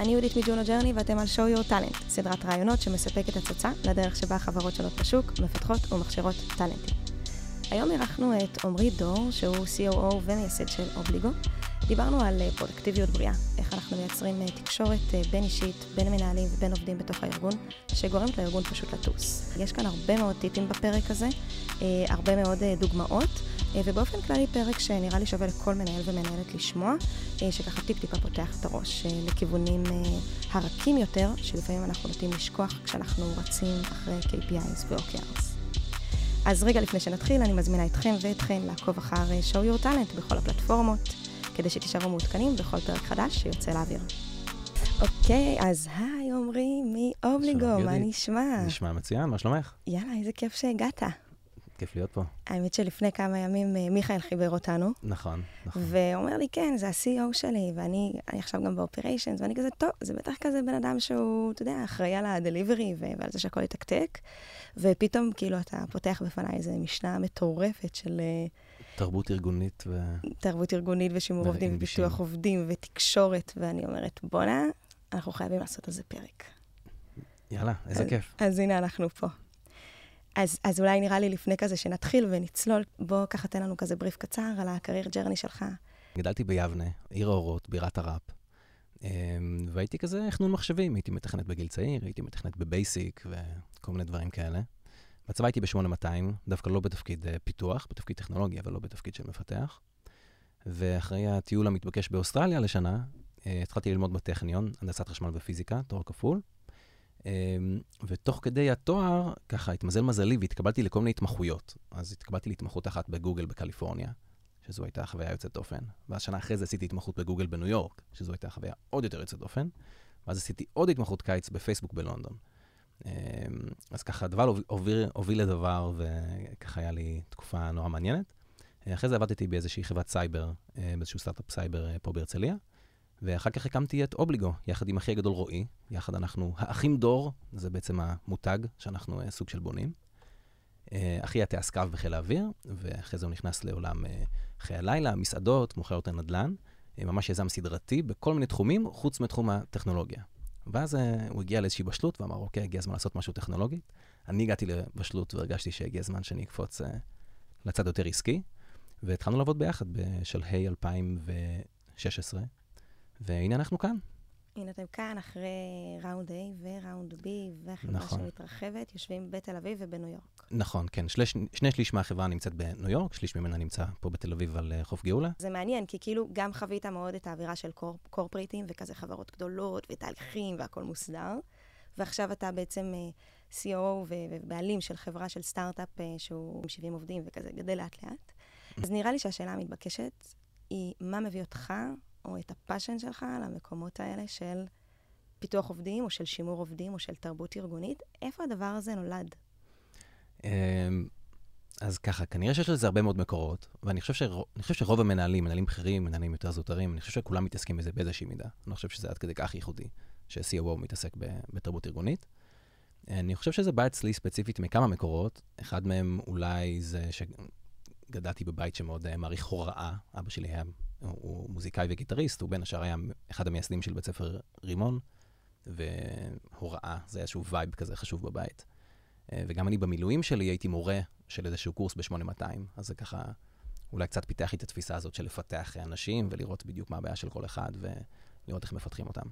אני יהודית מג'ונו ג'רני ואתם על show your talent, סדרת רעיונות שמספקת הצצה לדרך שבה חברות שונות בשוק מפתחות ומכשירות טאלנטים. היום אירחנו את עמרי דור, שהוא COO ומייסד של אובליגו. דיברנו על אה, פרודקטיביות בריאה, איך אנחנו מייצרים אה, תקשורת אה, בין אישית, בין מנהלים ובין עובדים בתוך הארגון, שגורמת לארגון פשוט לטוס. יש כאן הרבה מאוד טיפים בפרק הזה, הרבה מאוד דוגמאות. ובאופן כללי פרק שנראה לי שווה לכל מנהל ומנהלת לשמוע, שככה טיפ-טיפה פותח את הראש לכיוונים הרכים יותר, שלפעמים אנחנו נוטים לשכוח כשאנחנו רצים אחרי KPIs ו-OKRs. אז רגע לפני שנתחיל, אני מזמינה אתכם ואתכן לעקוב אחר show your talent בכל הפלטפורמות. כדי שתישארו מעודכנים בכל פרק חדש שיוצא לאוויר. אוקיי, אז היי עמרי מאובליגו, מה נשמע? נשמע מצוין, מה שלומך? יאללה, איזה כיף שהגעת. כיף להיות פה. האמת שלפני כמה ימים אה, מיכאל חיבר אותנו. נכון, נכון. ואומר לי, כן, זה ה-CEO שלי, ואני עכשיו גם באופריישנס, ואני כזה, טוב, זה בטח כזה בן אדם שהוא, אתה יודע, אחראי על הדליברי ועל זה שהכל יתקתק, ופתאום, כאילו, אתה פותח בפניי איזו משנה מטורפת של... אה, תרבות ארגונית ו... תרבות ארגונית ושימור עובדים ופיתוח עובדים ותקשורת, ואני אומרת, בואנה, אנחנו חייבים לעשות על זה פרק. יאללה, איזה אז, כיף. אז הנה אנחנו פה. אז, אז אולי נראה לי לפני כזה שנתחיל ונצלול, בוא ככה תן לנו כזה בריף קצר על הקרייר ג'רני שלך. גדלתי ביבנה, עיר האורות, בירת הראפ. אמ, והייתי כזה חנון מחשבים, הייתי מתכנת בגיל צעיר, הייתי מתכנת בבייסיק וכל מיני דברים כאלה. בצבא הייתי ב-8200, דווקא לא בתפקיד uh, פיתוח, בתפקיד טכנולוגי, אבל לא בתפקיד של מפתח. ואחרי הטיול המתבקש באוסטרליה לשנה, uh, התחלתי ללמוד בטכניון, הנדסת חשמל ופיזיקה, תואר כפול. Um, ותוך כדי התואר, ככה התמזל מזלי והתקבלתי לכל מיני התמחויות. אז התקבלתי להתמחות אחת בגוגל בקליפורניה, שזו הייתה חוויה יוצאת דופן. ואז שנה אחרי זה עשיתי התמחות בגוגל בניו יורק, שזו הייתה חוויה עוד יותר יוצאת דופן. ואז עשיתי עוד התמחות קיץ בפייסבוק בלונדון. אמ, אז ככה, הדבר הוביל, הוביל לדבר, וככה היה לי תקופה נורא מעניינת. אחרי זה עבדתי באיזושהי חברת סייבר, אה, באיזשהו סטארט-אפ סייבר אה, פה בהרצליה, ואחר כך הקמתי את אובליגו, יחד עם אחי הגדול רועי, יחד אנחנו האחים דור, זה בעצם המותג שאנחנו אה, סוג של בונים. אחי היה קרבי בחיל האוויר, ואחרי זה הוא נכנס לעולם חיי הלילה, מסעדות, מוכר יותר נדל"ן, ממש יזם סדרתי בכל מיני תחומים, חוץ מתחום הטכנולוגיה. ואז הוא הגיע לאיזושהי בשלות ואמר, אוקיי, הגיע הזמן לעשות משהו טכנולוגי. אני הגעתי לבשלות והרגשתי שהגיע הזמן שאני אקפוץ לצד יותר עסקי, והתחלנו לעבוד ביחד בשלהי 2016, והנה אנחנו כאן. הנה אתם כאן אחרי ראונד A וראונד B, והחברה נכון. שמתרחבת, יושבים בתל אביב ובניו יורק. נכון, כן. שני, שני שליש מהחברה נמצאת בניו יורק, שליש ממנה נמצא פה בתל אביב על uh, חוף גאולה. זה מעניין, כי כאילו גם חווית מאוד את האווירה של קור, קורפרייטים וכזה חברות גדולות ותהליכים והכול מוסדר, ועכשיו אתה בעצם uh, CEO ובעלים של חברה של סטארט-אפ uh, שהוא עם 70 עובדים וכזה גדל לאט-לאט. אז נראה לי שהשאלה המתבקשת היא, מה מביא אותך או את הפאשן שלך למקומות האלה של פיתוח עובדים, או של שימור עובדים, או של תרבות ארגונית. איפה הדבר הזה נולד? אמ, אז ככה, כנראה שיש לזה הרבה מאוד מקורות, ואני חושב, שרוב, חושב שרוב המנהלים, מנהלים בכירים, מנהלים יותר זוטרים, אני חושב שכולם מתעסקים בזה באיזושהי מידה. אני לא חושב שזה עד כדי כך ייחודי, ש-COO מתעסק בתרבות ארגונית. אני חושב שזה בא אצלי ספציפית מכמה מקורות. אחד מהם אולי זה שגדלתי בבית שמאוד אה, מעריך הוראה. אבא שלי היה הוא מוזיקאי וגיטריסט, הוא בין השאר היה אחד המייסדים של בית ספר רימון, והוראה, זה איזשהו וייב כזה חשוב בבית. אה, וגם אני במילואים שלי הייתי מורה של איזשהו קורס ב-8200, אז זה ככה אולי קצת פיתח לי את התפיסה הזאת של לפתח אנשים ולראות בדיוק מה הבעיה של כל אחד ולראות איך מפתחים אותם.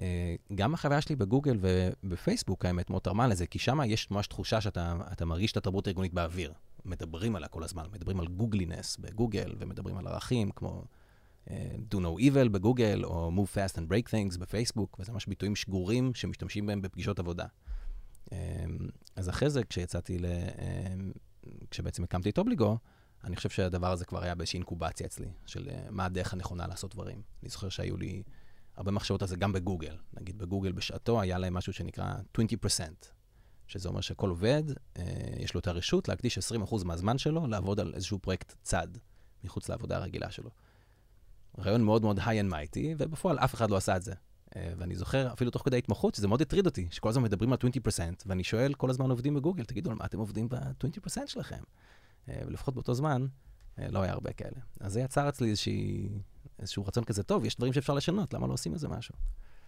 אה, גם החוויה שלי בגוגל ובפייסבוק, האמת, מאוד תרמה לזה, כי שם יש ממש תחושה שאתה מרגיש את התרבות הארגונית באוויר. מדברים עליה כל הזמן, מדברים על גוגלינס בגוגל, ומדברים על ערכים כמו uh, do no evil בגוגל, או move fast and break things בפייסבוק, וזה ממש ביטויים שגורים שמשתמשים בהם בפגישות עבודה. Um, אז אחרי זה, כשיצאתי ל... Um, כשבעצם הקמתי את אובליגו, אני חושב שהדבר הזה כבר היה באיזושהי אינקובציה אצלי, של מה הדרך הנכונה לעשות דברים. אני זוכר שהיו לי הרבה מחשבות על זה גם בגוגל. נגיד בגוגל בשעתו היה להם משהו שנקרא 20%. שזה אומר שכל עובד, אה, יש לו את הרשות להקדיש 20% מהזמן שלו לעבוד על איזשהו פרויקט צד, מחוץ לעבודה הרגילה שלו. רעיון מאוד מאוד high and mighty, ובפועל אף אחד לא עשה את זה. אה, ואני זוכר, אפילו תוך כדי התמחות, שזה מאוד הטריד אותי, שכל הזמן מדברים על 20%, ואני שואל כל הזמן עובדים בגוגל, תגידו, על מה אתם עובדים ב-20% שלכם? אה, ולפחות באותו זמן, אה, לא היה הרבה כאלה. אז זה יצר אצלי איזושהי, איזשהו רצון כזה, טוב, יש דברים שאפשר לשנות, למה לא עושים איזה משהו?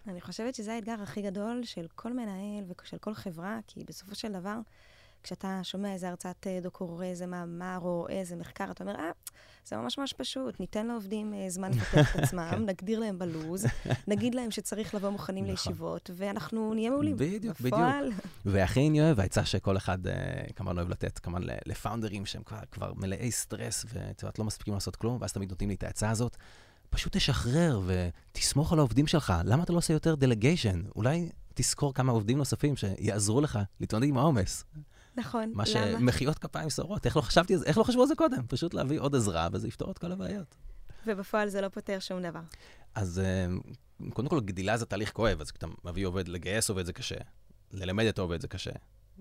אני חושבת שזה האתגר הכי גדול של כל מנהל ושל כל חברה, כי בסופו של דבר, כשאתה שומע איזה הרצאת אה, דוקור, איזה מאמר או איזה מחקר, אתה אומר, אה, זה ממש ממש פשוט, ניתן לעובדים אה, זמן לפתח את עצמם, כן. נגדיר להם בלוז, נגיד להם שצריך לבוא מוכנים נכון. לישיבות, ואנחנו נהיה מעולים. בדיוק, בפועל. בדיוק. והכי אני אוהב, העצה שכל אחד אה, כמובן אוהב לתת, כמובן לפאונדרים שהם כבר, כבר מלאי סטרס, ואת יודעת, לא מספיקים לעשות כלום, ואז תמיד נותנים לי את העצה הזאת. פשוט תשחרר ותסמוך על העובדים שלך. למה אתה לא עושה יותר דלגיישן? אולי תזכור כמה עובדים נוספים שיעזרו לך להתמודד עם העומס. נכון, מה למה? מה שמחיאות כפיים סורות. איך לא חשבתי על זה? איך לא חשבו על זה קודם? פשוט להביא עוד עזרה, וזה יפתור את כל הבעיות. ובפועל זה לא פותר שום דבר. אז אה, קודם כל, גדילה זה תהליך כואב, אז כשאתה מביא עובד, לגייס עובד זה קשה, ללמד את העובד זה קשה.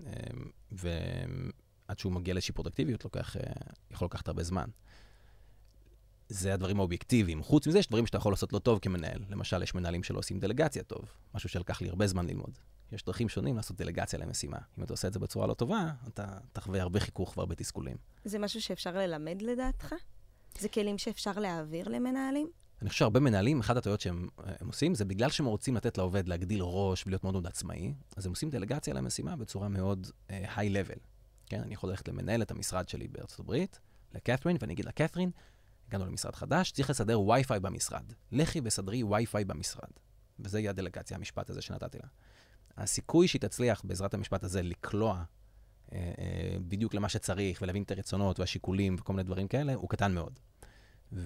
אה, ועד שהוא מגיע לאיזושהי פרודקטיביות, לוקח, אה, יכול לקחת הרבה זמן. זה הדברים האובייקטיביים. חוץ מזה, יש דברים שאתה יכול לעשות לא טוב כמנהל. למשל, יש מנהלים שלא עושים דלגציה טוב, משהו שלקח לי הרבה זמן ללמוד. יש דרכים שונים לעשות דלגציה למשימה. אם אתה עושה את זה בצורה לא טובה, אתה תחווה הרבה חיכוך והרבה תסכולים. זה משהו שאפשר ללמד לדעתך? זה כלים שאפשר להעביר למנהלים? אני חושב שהרבה מנהלים, אחת הטעויות שהם עושים, זה בגלל שהם רוצים לתת לעובד להגדיל ראש ולהיות מאוד מאוד עצמאי, אז הם עושים דלגציה למשימה בצורה מאוד היי-לבל. Uh, כן, אני יכול ללכת למנהל את המשרד שלי בארצות הברית, לקת'רין, ואני אגיד לה, קת'רין, הגענו למשרד חדש, צריך לסדר וי-פיי במשרד. לכי וסדרי וי-פיי במשרד. וזה יהיה הדלגציה, המשפט הזה שנתתי לה. הסיכוי שהיא תצליח בעזרת המשפט הזה לקלוע אה, אה, בדיוק למה שצריך ולהבין את הרצונות והשיקולים וכל מיני דברים כאלה, הוא קטן מאוד.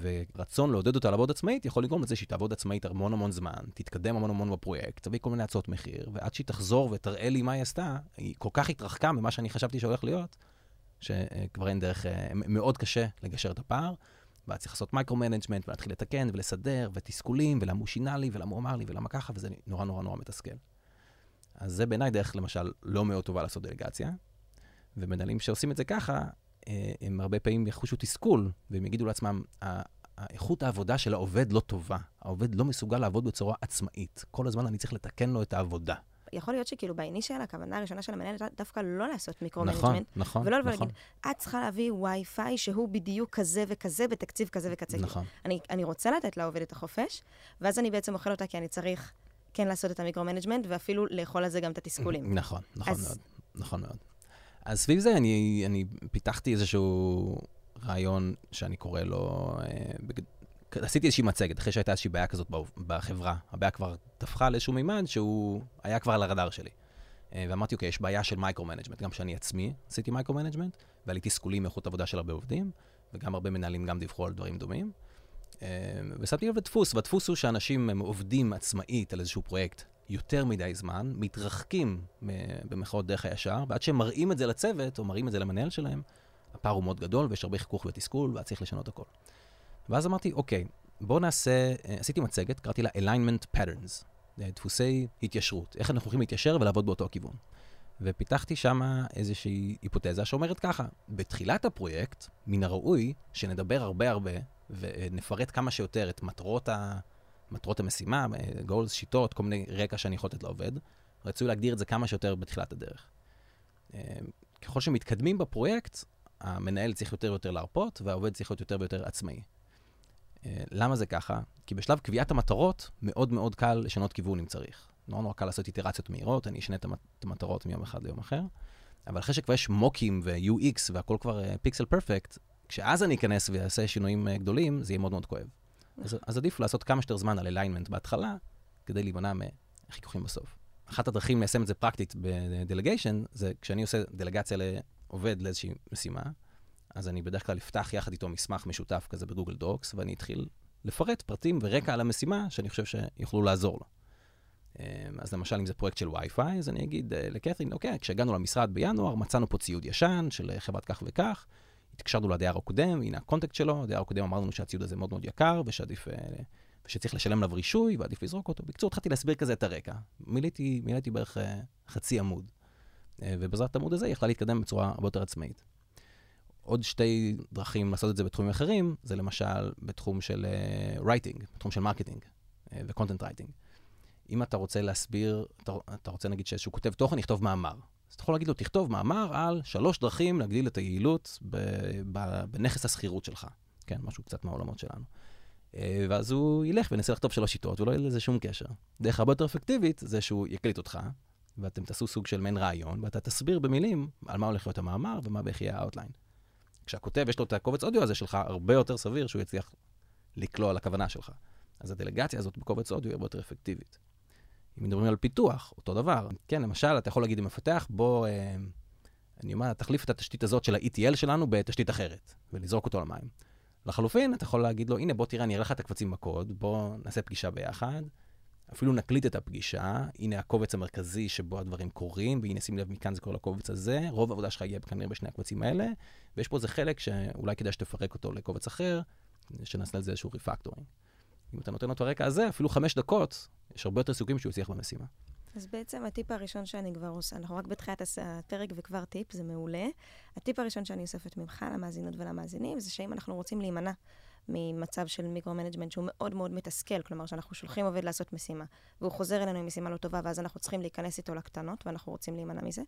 ורצון לעודד אותה לעבוד עצמאית יכול לגרום לזה שהיא תעבוד עצמאית המון המון זמן, תתקדם המון המון בפרויקט, תביא כל מיני הצעות מחיר, ועד שהיא תחזור ותראה לי מה היא עשתה, היא כל כך התרחקה ממה שאני חשבתי שהולך להיות, שכבר אין דרך, אה, מאוד קשה לגשר את הפער. ואז צריך לעשות micro-management, ולהתחיל לתקן ולסדר, ותסכולים, ולמה הוא שינה לי, ולמה הוא אמר לי, ולמה ככה, וזה נורא נורא נורא מתסכל. אז זה בעיניי דרך, למשל, לא מאוד טובה לעשות דלגציה. ומנהלים שעושים את זה ככה, אה, הם הרבה פעמים יחושו תסכול, והם יגידו לעצמם, איכות העבודה של העובד לא טובה. העובד לא מסוגל לעבוד בצורה עצמאית. כל הזמן אני צריך לתקן לו את העבודה. יכול להיות שכאילו ב initial, הכוונה הראשונה של המנהלת דווקא לא לעשות micro-management. נכון, נכון, ולא לבוא נכון. להגיד, את צריכה להביא וי-פיי שהוא בדיוק כזה וכזה בתקציב כזה וכזה. נכון. אני, אני רוצה לתת לעובד את החופש, ואז אני בעצם אוכל אותה כי אני צריך כן לעשות את ה micro-management, ואפילו לאכול על זה גם את התסכולים. נכון, נכון אז... מאוד, נכון מאוד. אז סביב זה אני, אני פיתחתי איזשהו רעיון שאני קורא לו, אה, עשיתי איזושהי מצגת, אחרי שהייתה איזושהי בעיה כזאת בחברה. הבעיה כבר תפחה לאיזשהו מימד שהוא היה כבר על הרדאר שלי. אה, ואמרתי, אוקיי, יש בעיה של micro-management. גם שאני עצמי עשיתי micro-management, והיה לי תסכולים מאיכות עבודה של הרבה עובדים, וגם הרבה מנהלים גם דיווחו על דברים דומים. אה, ושמתי לב לדפוס, והדפוס הוא שאנשים הם עובדים עצמאית על איזשהו פרויקט יותר מדי זמן, מתרחקים במחאות דרך הישר, ועד שהם מראים את זה לצוות, או מראים את זה למנהל שלהם, הפער הוא מאוד גדול, ויש הרבה חיכוך ותסכול, ואז צריך לשנות הכל. ואז אמרתי, אוקיי, בואו נעשה, אה, עשיתי מצגת, קראתי לה Alignment Patterns, דפוסי התיישרות, איך אנחנו יכולים להתיישר ולעבוד באותו הכיוון. ופיתחתי שם איזושהי היפותזה שאומרת ככה, בתחילת הפרויקט, מן הראוי שנדבר הרבה הרבה ונפרט כמה שיותר את מטרות, ה... מטרות המשימה, goals, שיטות, כל מיני רקע שאני יכול לתת לעובד. רצוי להגדיר את זה כמה שיותר בתחילת הדרך. אה, ככל שמתקדמים בפרויקט, המנהל צריך יותר ויותר להרפות, והעובד צריך להיות יותר ויותר עצמאי. אה, למה זה ככה? כי בשלב קביעת המטרות, מאוד מאוד קל לשנות כיוון אם צריך. נורא נורא קל לעשות איטרציות מהירות, אני אשנה את המטרות מיום אחד ליום אחר, אבל אחרי שכבר יש מוקים ו-UX והכל כבר פיקסל uh, פרפקט, כשאז אני אכנס ואעשה שינויים אה, גדולים, זה יהיה מאוד מאוד כואב. אז, אז עדיף לעשות כמה שיותר זמן על alignment בהתחלה, כדי להימנע מחיכוכים בסוף. אחת הדרכים ליישם את זה פרקטית ב delegation, זה כשאני עושה דלגציה לעובד לאיזושהי משימה, אז אני בדרך כלל אפתח יחד איתו מסמך משותף כזה ב Google Docs, ואני אתחיל לפרט פרטים ורקע על המשימה שאני חושב שיוכלו לעזור לו. אמ, אז למשל, אם זה פרויקט של וי-פיי, אז אני אגיד אה, לקתרין, אוקיי, כשהגענו למשרד בינואר, מצאנו פה ציוד ישן של אה, חברת כך וכך, התקשרנו לדייר הקודם, הנה ה contact שלו, הדייר הקודם אמר לנו שהציוד הזה מאוד מאוד יקר, ושעדיף, אה, ושצריך לשלם עליו רישוי, ועדיף לזרוק אותו. בקיצור, התחלתי להסביר כזה את הרקע. מילאתי, בערך חצי עמוד. ובעזרת העמוד הזה היא יכלה להתקדם בצורה הרבה יותר עצמאית. עוד שתי דרכים לעשות את זה בתחומים אחרים, זה למשל בתחום של writing, אה, בתחום של marketing ו content writing. אם אתה רוצה להסביר, אתה, אתה רוצה נגיד שאיזשהו כותב תוכן, יכתוב מאמר. אז אתה יכול להגיד לו, תכתוב מאמר על שלוש דרכים להגדיל את היעילות בנכס השכירות שלך. כן, משהו קצת מהעולמות שלנו. אה, ואז הוא ילך וינסה לכתוב שלוש שיטות, ולא יהיה לזה שום קשר. דרך הרבה יותר אפקטיבית זה שהוא יקליט אותך, ואתם תעשו סוג של מעין ריאיון, ואתה תסביר במילים על מה הולך להיות המאמר ומה באיך יהיה ה outline. כשהכותב יש לו את הקובץ אודיו הזה שלך, הרבה יותר סביר שהוא יצליח לקלוע לכוונה שלך. אז הדלגציה הזאת בקובץ אודיו היא הרבה יותר אפקטיבית. אם מדברים על פיתוח, אותו דבר. כן, למשל, אתה יכול להגיד למפתח, בוא, אה, אני אומר, תחליף את התשתית הזאת של ה-ETL שלנו בתשתית אחרת, ולזרוק אותו למים. לחלופין, אתה יכול להגיד לו, הנה, בוא תראה, אני אראה לך את הקבצים בקוד, בוא נעשה פגישה ביחד, אפילו נקליט את הפגישה, הנה הקובץ המרכזי שבו הדברים קורים, והנה שים לב מכאן זה קורה לקובץ הזה, רוב העבודה שלך יהיה כנראה בשני הקבצים האלה, ויש פה איזה חלק שאולי כדאי שתפרק אותו לקובץ אחר, שנעשה זה איזשהו refactoring. אם אתה נותן לו את הרקע הזה, אפילו חמש דקות, יש הרבה יותר סיכויים שהוא יצליח במשימה. אז בעצם הטיפ הראשון שאני כבר עושה, אנחנו רק בתחילת הפרק וכבר טיפ, זה מעולה. הטיפ הראשון שאני אוספת ממך למאזינות ולמאזינים, זה שאם אנחנו רוצים להימנע ממצב של micro-management שהוא מאוד מאוד מתסכל, כלומר שאנחנו שולחים עובד לעשות משימה, והוא חוזר אלינו עם משימה לא טובה, ואז אנחנו צריכים להיכנס איתו לקטנות, ואנחנו רוצים להימנע מזה.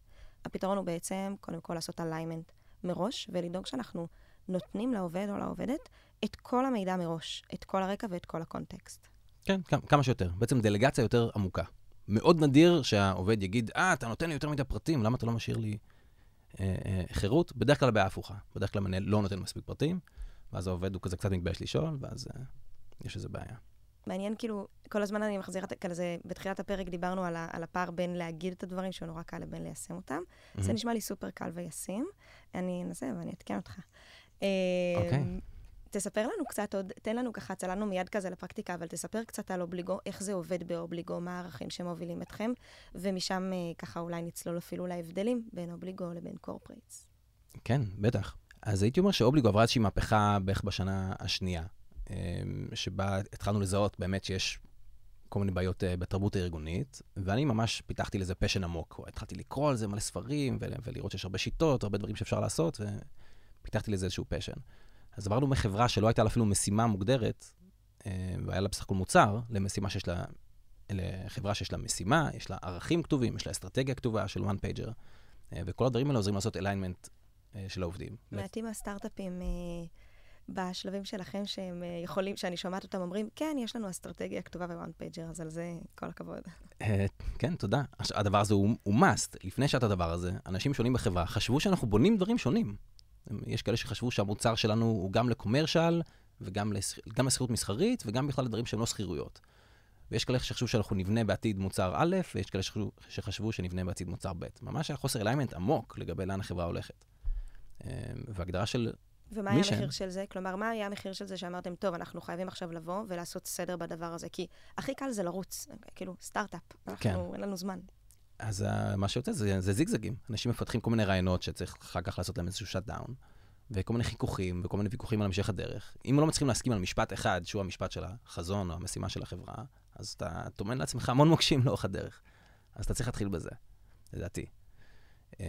הפתרון הוא בעצם, קודם כל, לעשות alignment מראש, ולדאוג שאנחנו נותנים לעובד או לעובדת את כל המידע מראש, את כל הרקע ואת כל הקונטקסט. כן, כמה שיותר. בעצם דלגציה יותר עמוקה. מאוד נדיר שהעובד יגיד, אה, אתה נותן לי יותר מדי פרטים, למה אתה לא משאיר לי אה, אה, חירות? בדרך כלל הבעיה הפוכה. בדרך כלל המנהל לא נותן מספיק פרטים, ואז העובד הוא כזה קצת מתבייש לשאול, ואז אה, יש איזה בעיה. מעניין, כאילו, כל הזמן אני מחזירה, כזה, בתחילת הפרק דיברנו על, ה, על הפער בין להגיד את הדברים, שהוא נורא קל, לבין ליישם אותם. Mm-hmm. זה נשמע לי סופר קל וישים. אני אנסה ואני אעדכן אותך. אוקיי. Okay. תספר לנו קצת עוד, תן לנו ככה, צללנו מיד כזה לפרקטיקה, אבל תספר קצת על אובליגו, איך זה עובד באובליגו, מה הערכים שמובילים אתכם, ומשם אה, ככה אולי נצלול אפילו להבדלים בין אובליגו לבין corporates. כן, בטח. אז הייתי אומר שאובליגו עברה איזושהי מהפכה בערך בשנה השנייה, אמ, שבה התחלנו לזהות באמת שיש כל מיני בעיות אה, בתרבות הארגונית, ואני ממש פיתחתי לזה passion עמוק. התחלתי לקרוא על זה מלא ספרים, ולראות שיש הרבה שיטות, הרבה דברים שאפשר לעשות, ופיתחתי לזה איזשהו פשן. אז עברנו מחברה שלא הייתה לה אפילו משימה מוגדרת, אה, והיה לה בסך הכל מוצר, למשימה שיש לה, לחברה שיש לה משימה, יש לה ערכים כתובים, יש לה אסטרטגיה כתובה של one pager, אה, וכל הדברים האלה עוזרים לעשות אה, של העובדים. מעטים הסטארט-אפים בשלבים שלכם שהם יכולים, שאני שומעת אותם אומרים, כן, יש לנו אסטרטגיה כתובה ב-one pager, אז על זה כל הכבוד. כן, תודה. הדבר הזה הוא, must. לפני שעת הדבר הזה, אנשים שונים בחברה חשבו שאנחנו בונים דברים שונים. יש כאלה שחשבו שהמוצר שלנו הוא גם ל commercial, וגם לשכירות מסחרית, וגם בכלל לדברים שהם לא שכירויות. ויש כאלה שחשבו שאנחנו נבנה בעתיד מוצר א', ויש כאלה שחשבו שנבנה בעתיד מוצר ב'. ממש היה חוסר alignment עמוק לגבי לאן החברה הולכת. אמ, והגדרה של ומה היה המחיר של זה? כלומר, מה היה המחיר של זה שאמרתם, טוב, אנחנו חייבים עכשיו לבוא ולעשות סדר בדבר הזה? כי הכי קל זה לרוץ, כאילו, סטארט-אפ. אנחנו, כן. אין לנו זמן. אז אה, מה שיוצא זה, זה זיגזגים. אנשים מפתחים כל מיני רעיונות שצריך אחר כך לעשות להם איזשהו shutdown, וכל מיני חיכוכים וכל מיני ויכוחים על המשך הדרך. אם לא מצליחים להסכים על משפט אחד, שהוא המשפט של החזון או המשימה של החברה, אז אתה טומן לעצמך המון מוקשים לאורך הדרך. אז אתה צריך להתחיל בזה, לדעתי. Um,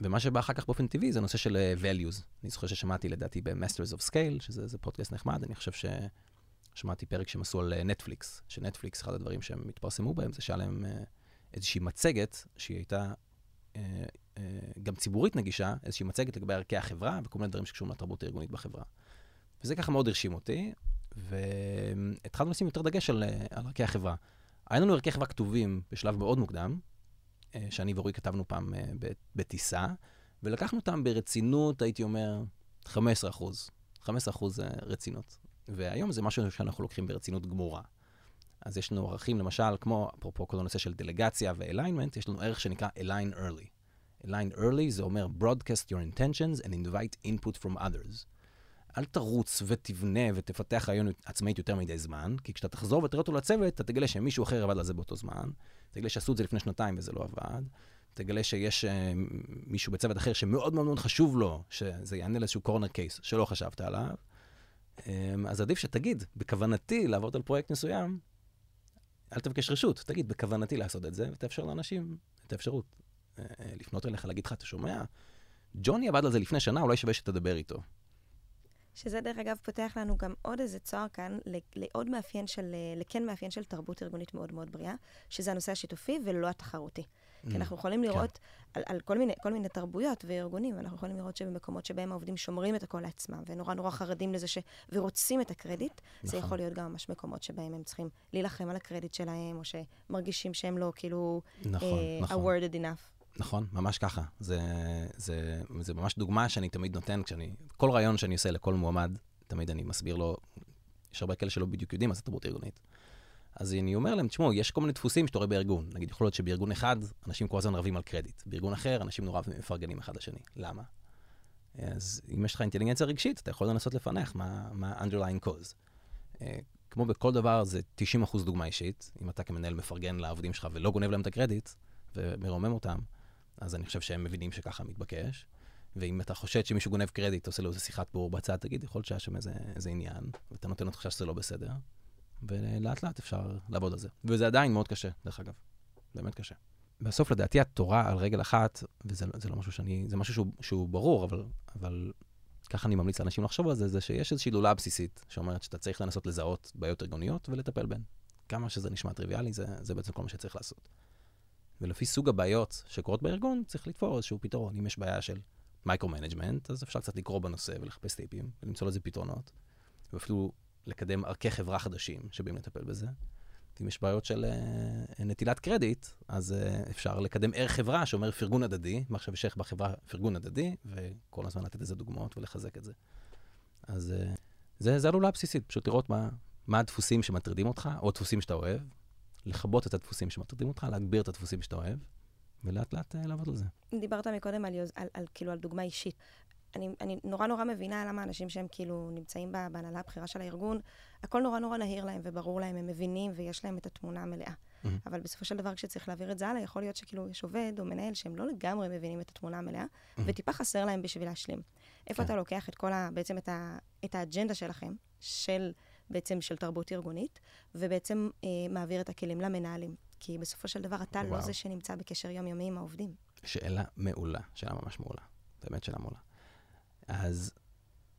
ומה שבא אחר כך באופן טבעי זה נושא של uh, values. אני זוכר ששמעתי לדעתי ב-Masters of Scale, שזה פודקאסט נחמד, אני חושב ששמעתי פרק שהם עשו על נטפליקס, שנטפליקס, אחד הדברים שהם התפרסמו בהם זה שהיה להם... Uh, איזושהי מצגת שהיא הייתה אה, אה, גם ציבורית נגישה, איזושהי מצגת לגבי ערכי החברה וכל מיני דברים שקשורים לתרבות הארגונית בחברה. וזה ככה מאוד הרשים אותי, והתחלנו לשים יותר דגש על, אה, על ערכי החברה. היה לנו ערכי חברה כתובים בשלב מאוד מוקדם, אה, שאני ורועי כתבנו פעם אה, בטיסה, ולקחנו אותם ברצינות, הייתי אומר, 15 אחוז. 15 אחוז אה, רצינות. והיום זה משהו שאנחנו לוקחים ברצינות גמורה. אז יש לנו ערכים, למשל, כמו, אפרופו כל הנושא של דלגציה ו-alignment, יש לנו ערך שנקרא align early. align early זה אומר broadcast your intentions and invite input from others. אל תרוץ ותבנה ותפתח רעיון עצמאית יותר מדי זמן, כי כשאתה תחזור ותראה אותו לצוות, אתה תגלה שמישהו אחר עבד על זה באותו זמן, תגלה שעשו את זה לפני שנתיים וזה לא עבד, תגלה שיש uh, מישהו בצוות אחר שמאוד מאוד מאוד חשוב לו שזה יענה לאיזשהו קורנר קייס שלא חשבת עליו. Um, אז עדיף שתגיד, בכוונתי לעבוד על פרויקט מסוים, אל תבקש רשות, תגיד, בכוונתי לעשות את זה, ותאפשר לאנשים את האפשרות אה, לפנות אליך, להגיד לך, אתה שומע? ג'וני עבד על זה לפני שנה, אולי שווה שתדבר איתו. שזה דרך אגב פותח לנו גם עוד איזה צוהר כאן לעוד מאפיין של, לכן מאפיין של תרבות ארגונית מאוד מאוד בריאה, שזה הנושא השיתופי ולא התחרותי. Mm, כי אנחנו יכולים כן. לראות כן. על, על כל, מיני, כל מיני תרבויות וארגונים, אנחנו יכולים לראות שבמקומות שבהם העובדים שומרים את הכל לעצמם, ונורא נורא חרדים לזה ש... ורוצים את הקרדיט, נכון. זה יכול להיות גם ממש מקומות שבהם הם צריכים להילחם על הקרדיט שלהם, או שמרגישים שהם לא כאילו נכון, uh, נכון. awarded enough. נכון, ממש ככה. זה, זה, זה ממש דוגמה שאני תמיד נותן כשאני, כל רעיון שאני עושה לכל מועמד, תמיד אני מסביר לו, יש הרבה כאלה שלא בדיוק יודעים מה זה תרבות ארגונית. אז אני אומר להם, תשמעו, יש כל מיני דפוסים שאתה רואה בארגון. נגיד, יכול להיות שבארגון אחד, אנשים כל הזמן רבים על קרדיט. בארגון אחר, אנשים נורא מפרגנים אחד לשני. למה? אז אם יש לך אינטליגנציה רגשית, אתה יכול לנסות לפענח מה, מה underlying cause. אה, כמו בכל דבר, זה 90% דוגמה אישית. אם אתה כמנהל מפרגן לעובדים שלך ולא גונב להם את הקרדיט, ומרומם אותם, אז אני חושב שהם מבינים שככה מתבקש. ואם אתה חושד שמישהו גונב קרדיט, עושה לו איזה שיחת בור בצד, תגיד, יכול להיות שהיה שם איזה, איזה עניין, ואתה נותן לו תחושה שזה לא בסדר, ולאט לאט אפשר לעבוד על זה. וזה עדיין מאוד קשה, דרך אגב. באמת קשה. בסוף, לדעתי, התורה על רגל אחת, וזה זה לא משהו שאני, זה משהו שהוא, שהוא ברור, אבל, אבל ככה אני ממליץ לאנשים לחשוב על זה, זה שיש איזושהי לולאה בסיסית, שאומרת שאתה צריך לנסות לזהות בעיות ארגוניות ולטפל בהן. כמה שזה נשמע טריוויאלי, זה, זה בעצם כל מה שצריך לעשות. ולפי סוג הבעיות שקורות בארגון, צריך לתפור איזשהו פתרון. אם יש בעיה של micro-management, אז אפשר קצת לקרוא בנושא ולחפש טיפים ולמצוא לזה פתרונות. ואפילו לקדם ערכי חברה חדשים שבאים לטפל בזה. אם יש בעיות של uh, נטילת קרדיט, אז uh, אפשר לקדם ערך חברה שאומר פרגון הדדי, מה עכשיו יש בחברה פרגון הדדי, וכל הזמן לתת לזה דוגמאות ולחזק את זה. אז uh, זה, זה עלולה בסיסית, פשוט לראות מה, מה הדפוסים שמטרידים אותך, או הדפוסים שאתה אוהב, לכבות את הדפוסים שמטרידים אותך, להגביר את הדפוסים שאתה אוהב, ולאט לאט uh, לעבוד על זה. דיברת מקודם על, על, על, על, כאילו, על דוגמה אישית. אני, אני נורא נורא מבינה למה אנשים שהם כאילו נמצאים בהנהלה הבכירה של הארגון, הכל נורא נורא נהיר להם וברור להם, הם מבינים ויש להם את התמונה המלאה. Mm-hmm. אבל בסופו של דבר, כשצריך להעביר את זה הלאה, יכול להיות שכאילו יש עובד או מנהל שהם לא לגמרי מבינים את התמונה המלאה, mm-hmm. וטיפה חסר להם בשביל להשלים. איפה כן. אתה לוקח את כל ה... בעצם את, ה, את האג'נדה שלכם, של בעצם של תרבות ארגונית, ובעצם אה, מעביר את הכלים למנהלים. כי בסופו של דבר אתה לא וואו. לא זה שנמצא בקשר יומיומי עם העובדים. שאלה מעולה, שאלה ממש מעולה. באמת שאלה מעולה. אז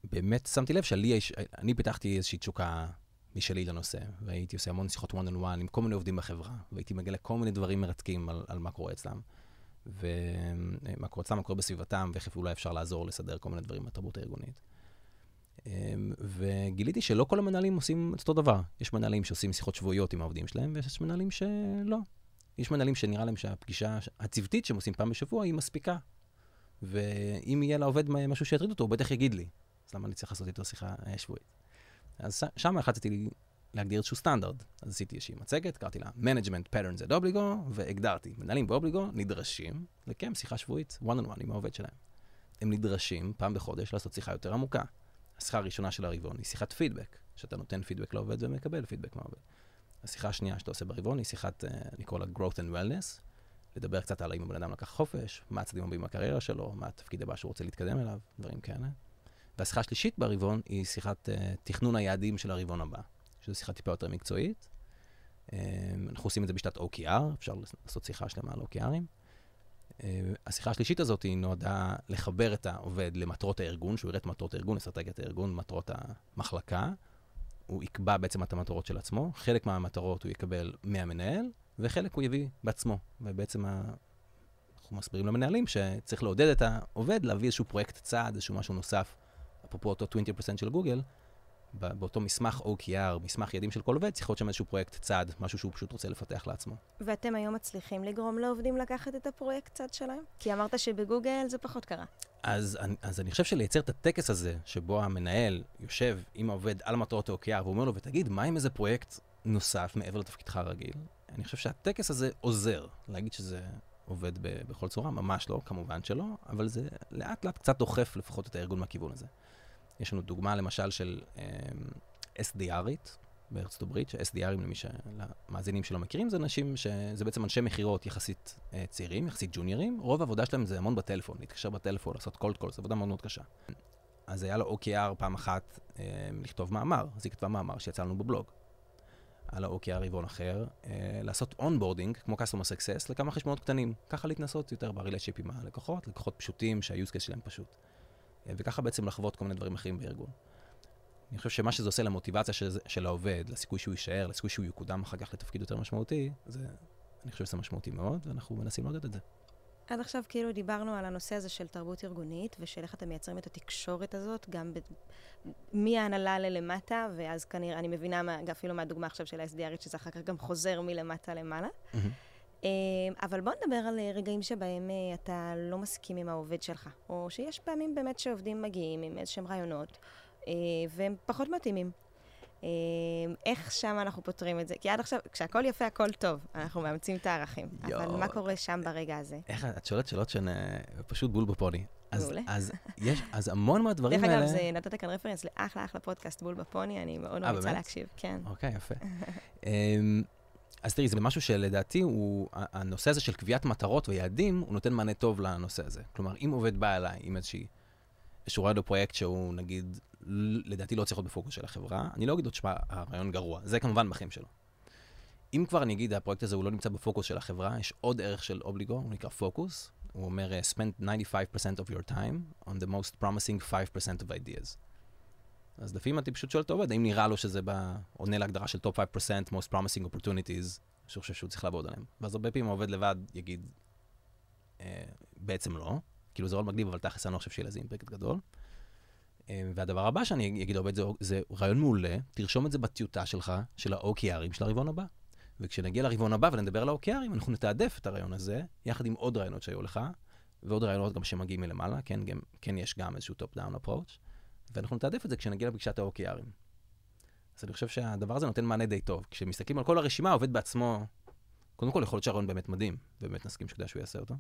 באמת שמתי לב שלי יש, אני פיתחתי איזושהי תשוקה משלי לנושא, והייתי עושה המון שיחות one on one עם כל מיני עובדים בחברה, והייתי מגלה כל מיני דברים מרתקים על, על מה קורה אצלם, ומה קורה אצלם, מה קורה בסביבתם, ואיך אולי אפשר לעזור לסדר כל מיני דברים בתרבות הארגונית. אמ, וגיליתי שלא כל המנהלים עושים את אותו דבר. יש מנהלים שעושים שיחות שבועיות עם העובדים שלהם, ויש מנהלים שלא. יש מנהלים שנראה להם שהפגישה הצוותית שהם עושים פעם בשבוע היא מספיקה. ואם יהיה לעובד משהו שיטריד אותו, הוא בטח יגיד לי. אז למה אני צריך לעשות איתו שיחה אה, שבועית? אז שם החלטתי להגדיר איזשהו סטנדרט. אז עשיתי איזושהי מצגת, קראתי לה Management Patterns at Obligo, והגדרתי, מנהלים באובליגו נדרשים לקיים שיחה שבועית, one on one עם העובד שלהם. הם נדרשים פעם בחודש לעשות שיחה יותר עמוקה. השיחה הראשונה של הרבעון היא שיחת פידבק, שאתה נותן פידבק לעובד ומקבל פידבק מהעובד. השיחה השנייה שאתה עושה ברבעון היא שיחת, אה, אני קורא לה growth and wellness, לדבר קצת על האם הבן אדם לקח חופש, מה הצדדים הבאים בקריירה שלו, מה התפקיד הבא שהוא רוצה להתקדם אליו, דברים כאלה. והשיחה השלישית ברבעון היא שיחת uh, תכנון היעדים של הרבעון הבא, שזו שיחה טיפה יותר מקצועית. Um, אנחנו עושים את זה בשיטת OKR, אפשר לעשות שיחה שלמה על OKRים. Uh, השיחה השלישית הזאת היא נועדה לחבר את העובד למטרות הארגון, שהוא יראה את מטרות הארגון, אסטרטגיית הארגון, מטרות המחלקה. הוא יקבע בעצם את המטרות של עצמו. חלק מהמטרות הוא יקבל מהמנהל, וחלק הוא יביא בעצמו. ובעצם ה... אנחנו מסבירים למנהלים שצריך לעודד את העובד להביא איזשהו פרויקט צעד, איזשהו משהו נוסף, אפרופו אותו 20% של גוגל, באותו מסמך OKR, מסמך יעדים של כל עובד, צריך להיות שם איזשהו פרויקט צעד, משהו שהוא פשוט רוצה לפתח לעצמו. ואתם היום מצליחים לגרום לעובדים לקחת את הפרויקט צעד שלהם? כי אמרת שבגוגל זה פחות קרה. אז, אז אני חושב שלייצר את הטקס הזה, שבו המנהל יושב עם העובד על מטרות OKR, ואומר לו, ותגיד, מה עם איזה פרויקט נוסף מעבר לתפקידך הרגיל? אני חושב שהטקס הזה עוזר. להגיד שזה עובד ב- בכל צורה, ממש לא, כמובן שלא, אבל זה לאט לאט קצת דוחף לפחות את הארגון מהכיוון הזה. יש לנו דוגמה למשל של um, אמ, SDRית בארצות הברית, ש-SDRים למי שהמאזינים שלא מכירים, זה אנשים שזה בעצם אנשי מכירות יחסית uh, צעירים, יחסית ג'וניורים, רוב העבודה שלהם זה המון בטלפון, להתקשר בטלפון, לעשות קולד קול, זו עבודה מאוד מאוד קשה. אז היה לו OKR פעם אחת um, לכתוב מאמר, אז היא כתבה מאמר שיצא לנו בבלוג. על ה-OKR רבעון אחר, אה, לעשות onboarding, כמו customer success, לכמה חשבונות קטנים. ככה להתנסות יותר ב-relationship עם הלקוחות, לקוחות פשוטים שה-use case שלהם פשוט. וככה בעצם לחוות כל מיני דברים אחרים בארגון. אני חושב שמה שזה עושה למוטיבציה של, של העובד, לסיכוי שהוא יישאר, לסיכוי שהוא יקודם אחר כך לתפקיד יותר משמעותי, זה, אני חושב שזה משמעותי מאוד, ואנחנו מנסים לעודד את זה. עד עכשיו כאילו דיברנו על הנושא הזה של תרבות ארגונית, ושל איך אתם מייצרים את התקשורת הזאת, גם ב... מההנהלה ללמטה, ואז כנראה, אני מבינה מה, אפילו מהדוגמה עכשיו של ה-SDRית, שזה אחר כך גם חוזר מלמטה למעלה. Mm-hmm. אבל בוא נדבר על רגעים שבהם אה, אתה לא מסכים עם העובד שלך, או שיש פעמים באמת שעובדים מגיעים עם איזשהם רעיונות, אה, והם פחות מתאימים. אמ, איך שם אנחנו פותרים את זה? כי עד עכשיו, כשהכול יפה, הכל טוב. אנחנו מאמצים את הערכים. אבל מה קורה שם ברגע הזה? איך, את שואלת שאלות שהן אה, פשוט בול בפוני. מעולה. אז יש, אז המון מהדברים האלה... דרך אגב, נתת כאן reference לאחלה אחלה פודקאסט בול בפוני, אני מאוד אה, ממליצה להקשיב, כן. אוקיי, יפה. אז תראי, זה משהו שלדעתי הוא, הנושא הזה של קביעת מטרות ויעדים, הוא נותן מענה טוב לנושא הזה. כלומר, אם עובד בא אליי עם איזושהי, איזשהו רעיון או פרויקט שהוא, נגיד, לדעתי לא צריך להיות בפוקוס של החברה. אני לא אגיד לו תשמע, הרעיון גרוע, זה כמובן בחיים שלא. אם כבר אני אגיד, הפרויקט הזה הוא לא נמצא בפוקוס של החברה, יש עוד ערך של אובליגו, הוא נקרא פוקוס. הוא אומר, spend 95% of your time on the most promising 5% of ideas. אז לפעמים אני פשוט שואל את העובד, האם נראה לו שזה בא, עונה להגדרה של top 5% most promising opportunities, שהוא חושב שהוא צריך לעבוד עליהם. ואז הרבה פעמים העובד לבד יגיד, אה, בעצם לא, כאילו זה רול מגניב, אבל תכלס אני לא חושב שיהיה לזה אימפקט גדול. אה, והדבר הבא שאני אגיד לעובד זה, זה רעיון מעולה, תרשום את זה בטיוטה שלך, של ה-OKRים של הרבעון הבא. וכשנגיע לרבעון הבא ונדבר על ה-OKRים, אנחנו נתעדף את הרעיון הזה, יחד עם עוד רעיונות שהיו לך, ועוד רעיונות גם שמגיעים מלמעלה, כן, גם, כן יש גם איזשהו top-down approach, ואנחנו נתעדף את זה כשנגיע לפגישת ה-OKRים. אז אני חושב שהדבר הזה נותן מענה די טוב. כשמסתכלים על כל הרשימה, העובד בעצמו, קודם כל יכול להיות שהרעיון באמת מדהים, ובאמת נסכים שכדאי שהוא יעשה אותו.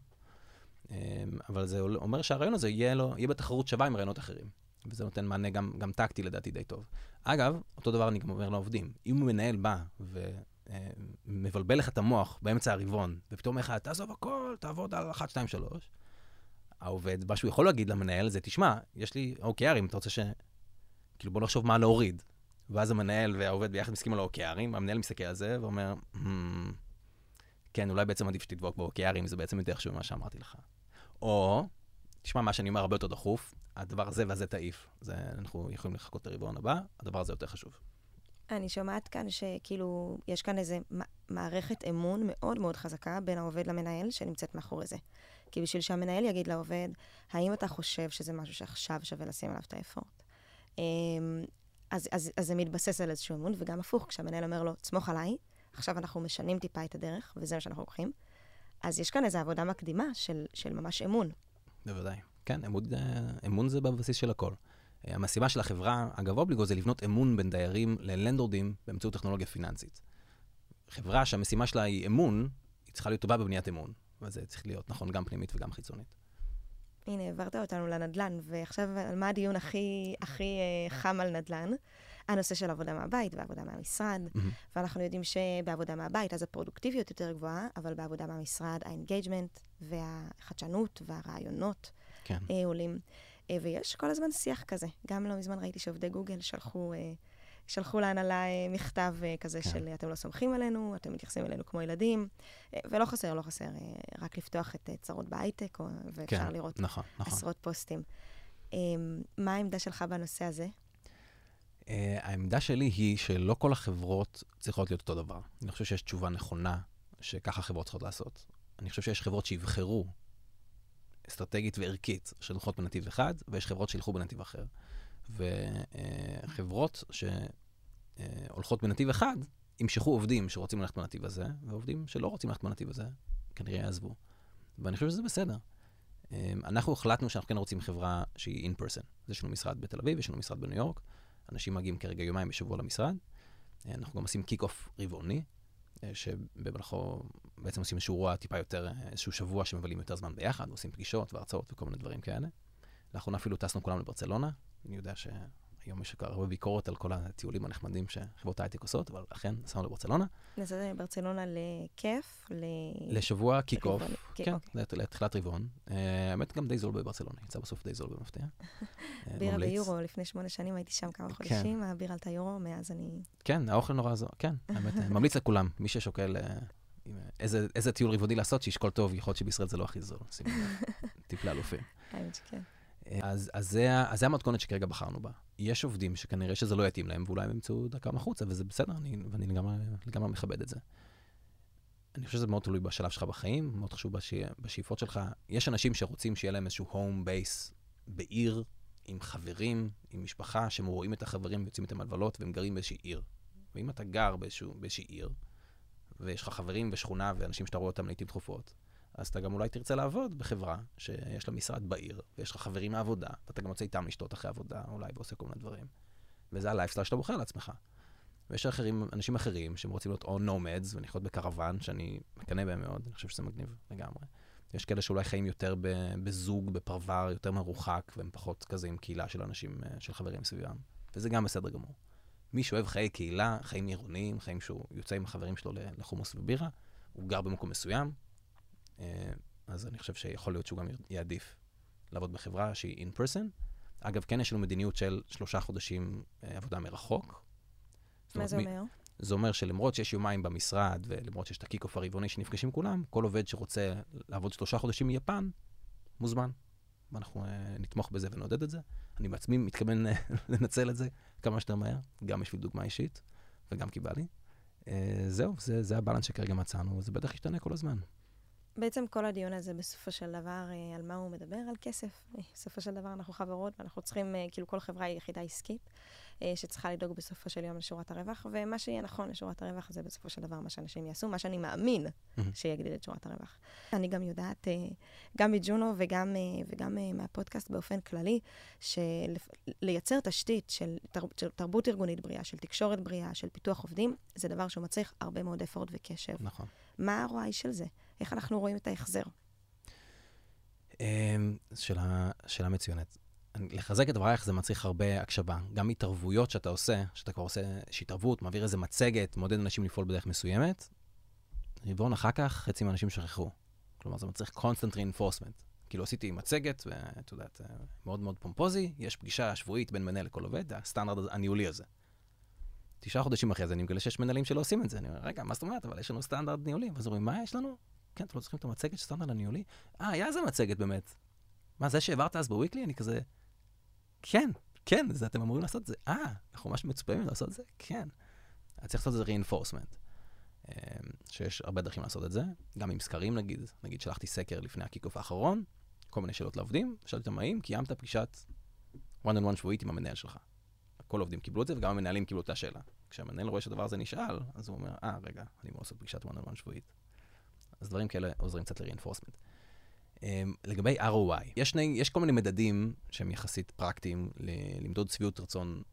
אה, אבל זה אומר שהרעיון הזה יהיה, לו, יהיה בתחרות שווה עם רעיונות אחרים. וזה נותן מענה גם, גם טקטי לדעתי די טוב. אגב, אותו דבר אני גם אומר לעובדים. אם מנהל בא ומבלבל לך את המוח באמצע הרבעון, ופתאום אומר לך, תעזוב הכל, תעבוד על 1, 2, 3, העובד, מה שהוא יכול להגיד למנהל זה, תשמע, יש לי OKRים, אתה רוצה ש... כאילו, בוא נחשוב מה להוריד. ואז המנהל והעובד ביחד מסכימים על OKRים, המנהל מסתכל על זה ואומר, hmm, כן, אולי בעצם עדיף שתדבוק ב-OKRים, זה בעצם יותר חשוב ממה שאמרתי לך. או, תשמע, מה שאני אומר הרבה יותר דחוף, הדבר הזה והזה תעיף. זה, אנחנו יכולים לחכות את הרבעון הבא, הדבר הזה יותר חשוב. אני שומעת כאן שכאילו, יש כאן איזה מערכת אמון מאוד מאוד חזקה בין העובד למנהל שנמצאת מאחורי זה. כי בשביל שהמנהל יגיד לעובד, האם אתה חושב שזה משהו שעכשיו שווה לשים עליו את האפורט? אמ, אז, אז, אז זה מתבסס על איזשהו אמון, וגם הפוך, כשהמנהל אומר לו, תסמוך עליי, עכשיו אנחנו משנים טיפה את הדרך, וזה מה שאנחנו לוקחים, אז יש כאן איזו עבודה מקדימה של, של ממש אמון. בוודאי. כן, אמון, אמון זה בבסיס של הכל. המשימה של החברה, אגב אובליגו, זה לבנות אמון בין דיירים ל landlordים באמצעות טכנולוגיה פיננסית. חברה שהמשימה שלה היא אמון, היא צריכה להיות טובה בבניית אמון. וזה צריך להיות נכון גם פנימית וגם חיצונית. הנה, העברת אותנו לנדל"ן, ועכשיו על מה הדיון הכי, הכי uh, חם על נדל"ן? הנושא של עבודה מהבית ועבודה מהמשרד, mm-hmm. ואנחנו יודעים שבעבודה מהבית אז הפרודוקטיביות יותר גבוהה, אבל בעבודה מהמשרד ה engagement והחדשנות והרעיונות כן. uh, עולים. Uh, ויש כל הזמן שיח כזה. גם לא מזמן ראיתי שעובדי גוגל שלחו... Uh, שלחו להנהלה אה, מכתב אה, כזה כן. של אתם לא סומכים עלינו, אתם מתייחסים אלינו כמו ילדים, אה, ולא חסר, לא חסר, רק לפתוח את צרות בהייטק, ואפשר כן, לראות נכון, נכון. עשרות פוסטים. מה העמדה שלך בנושא הזה? Uh, העמדה שלי היא שלא כל החברות צריכות להיות אותו דבר. אני חושב שיש תשובה נכונה שככה חברות צריכות לעשות. אני חושב שיש חברות שיבחרו אסטרטגית וערכית שהולכות בנתיב אחד, ויש חברות שילכו בנתיב אחר. וחברות שהולכות בנתיב אחד, ימשכו עובדים שרוצים ללכת בנתיב הזה, ועובדים שלא רוצים ללכת בנתיב הזה, כנראה יעזבו. ואני חושב שזה בסדר. אנחנו החלטנו שאנחנו כן רוצים חברה שהיא in person. יש לנו משרד בתל אביב, יש לנו משרד בניו יורק, אנשים מגיעים כרגע יומיים בשבוע למשרד. אנחנו גם עושים kick-off רבעוני, שבמהלכו בעצם עושים איזשהו אירוע טיפה יותר, איזשהו שבוע שמבלים יותר זמן ביחד, ועושים פגישות והרצאות וכל מיני דברים כאלה. לאחרונה אפילו טסנו כולם לברצלונה, אני יודע שהיום יש הרבה ביקורת על כל הטיולים הנחמדים שחברות הייטק עושות, אבל אכן נסענו לברצלונה. נסענו לברצלונה לכיף? ל... לשבוע kick off, כן. לתחילת רבעון. אה, האמת, גם די זול בברצלונה, יצא בסוף די זול במפתיע. אה, בירה ביורו, לפני שמונה שנים הייתי שם כמה כן. חודשים, הבירה עלתה יורו, מאז אני... כן, האוכל נורא זו, כן, האמת, ממליץ לכולם, מי ששוקל אה, איזה טיול רבעוני לעשות, שישקול טוב, יכול להיות שבישראל זה לא הכי זול, טיפ לאלופים. האמת שכן. אז, אז, זה, אז זה המתכונת שכרגע בחרנו בה. יש עובדים שכנראה שזה לא יתאים להם, ואולי הם ימצאו דרכם החוצה, וזה בסדר, אני, ואני לגמרי, מכבד את זה. אני חושב שזה מאוד תלוי בשלב שלך בחיים, מאוד חשוב בשי, בשאיפות שלך. יש אנשים שרוצים שיהיה להם איזשהו home base בעיר, עם חברים, עם משפחה, שהם רואים את החברים ויוצאים איתם הלוולות, והם גרים באיזושהי עיר. ואם אתה גר באיזשהו, באיזושהי עיר, ויש לך חברים ושכונה ואנשים שאתה רואה אותם לעיתים תכופות, אז אתה גם אולי תרצה לעבוד בחברה שיש לה משרד בעיר, ויש לך חברים מעבודה, ואתה גם יוצא איתם לשתות אחרי עבודה, אולי, ועושה כל מיני דברים. וזה הלייפסטייל שאתה בוחר לעצמך. ויש אחרים, אנשים אחרים שהם רוצים להיות או נומדס ולחיות בקרוון, שאני מקנא בהם מאוד, אני חושב שזה מגניב לגמרי. יש כאלה שאולי חיים יותר בזוג, בפרבר, יותר מרוחק, והם פחות כזה עם קהילה של אנשים, אה, של חברים סביבם. וזה גם בסדר גמור. מי שאוהב חיי קהילה, חיים עירוניים, חיים שהוא יוצא עם החברים שלו לחומוס ובירה, הוא גר במקום מסוים, אז אני חושב שיכול להיות שהוא גם יעדיף לעבוד בחברה שהיא in person. אגב, כן יש לנו מדיניות של שלושה חודשים אה, עבודה מרחוק. מה זה אומר? זה אומר שלמרות שיש יומיים במשרד, ולמרות שיש את ה kick-off הרבעוני שנפגשים כולם, כל עובד שרוצה לעבוד שלושה חודשים מיפן, מוזמן. ואנחנו uh, נתמוך בזה ונעודד את זה. אני בעצמי מתכוון לנצל את זה כמה שיותר מהר, גם בשביל דוגמה אישית, וגם כי בא לי. Uh, זהו, זה, זה הבלנס שכרגע מצאנו, וזה בטח ישתנה כל הזמן. בעצם כל הדיון הזה בסופו של דבר, אה, על מה הוא מדבר? על כסף. אה, בסופו של דבר אנחנו חברות ואנחנו צריכים, אה, כאילו כל חברה היא יחידה עסקית, שצריכה לדאוג בסופו של יום לשורת הרווח, ומה שיהיה נכון לשורת הרווח זה בסופו של דבר מה שאנשים יעשו, מה שאני מאמין שיגדיל את שורת הרווח. אני גם יודעת, גם מג'ונו וגם, וגם מהפודקאסט באופן כללי, שלייצר תשתית של, של תרבות ארגונית בריאה, של תקשורת בריאה, של פיתוח עובדים, זה דבר שהוא מצריך הרבה מאוד אפורט וקשב. נכון. מה ה-ROI של זה? איך אנחנו רואים את ההחזר? אמ, שאלה, שאלה מצוינת. לחזק את דברייך זה מצריך הרבה הקשבה. גם התערבויות שאתה עושה, שאתה כבר עושה איזושהי התערבות, מעביר איזה מצגת, מעודד אנשים לפעול בדרך מסוימת, רבעון אחר כך חצי מהאנשים שכחו. כלומר, זה מצריך constant reinforcement. כאילו עשיתי מצגת, ואת יודעת, מאוד מאוד פומפוזי, יש פגישה שבועית בין מנהל לכל עובד, הסטנדרט הניהולי הזה. תשעה חודשים אחרי זה אני מגלה שיש מנהלים שלא עושים את זה. אני אומר, רגע, מה זאת אומרת? אבל יש לנו סטנדרט ניהולי. ואז אומרים, מה יש לנו? כן, אתם לא צריכים את המצגת של סטנדרט הניהולי? אה, היה איזה מצגת באמת. מה, זה שהעברת אז בוויקלי? אני כזה, כן, כן, זה אתם אמורים לעשות את זה. אה, אנחנו ממש מצופים לעשות את זה? כן. אז צריך לעשות את זה reinforcement. אמ, שיש הרבה דרכים לעשות את זה, גם עם סקרים נגיד, נגיד שלחתי סקר לפני ה kick-off האחרון, כל מיני שאלות לעובדים, שאלתי אותם האם קיימת פגישת one on one שבועית עם המנהל שלך. כל העובדים קיבלו את זה וגם המנהלים קיבלו את השאלה. כשהמנהל רואה שהדבר הזה נשאל, אז הוא אומר, אה, רגע, אני אמור לעשות פגישת one on one שבועית. אז דברים כאלה עוזרים קצת ל-reinforcement. Um, לגבי ROI, יש, שני, יש כל מיני מדדים שהם יחסית פרקטיים למדוד שביעות רצון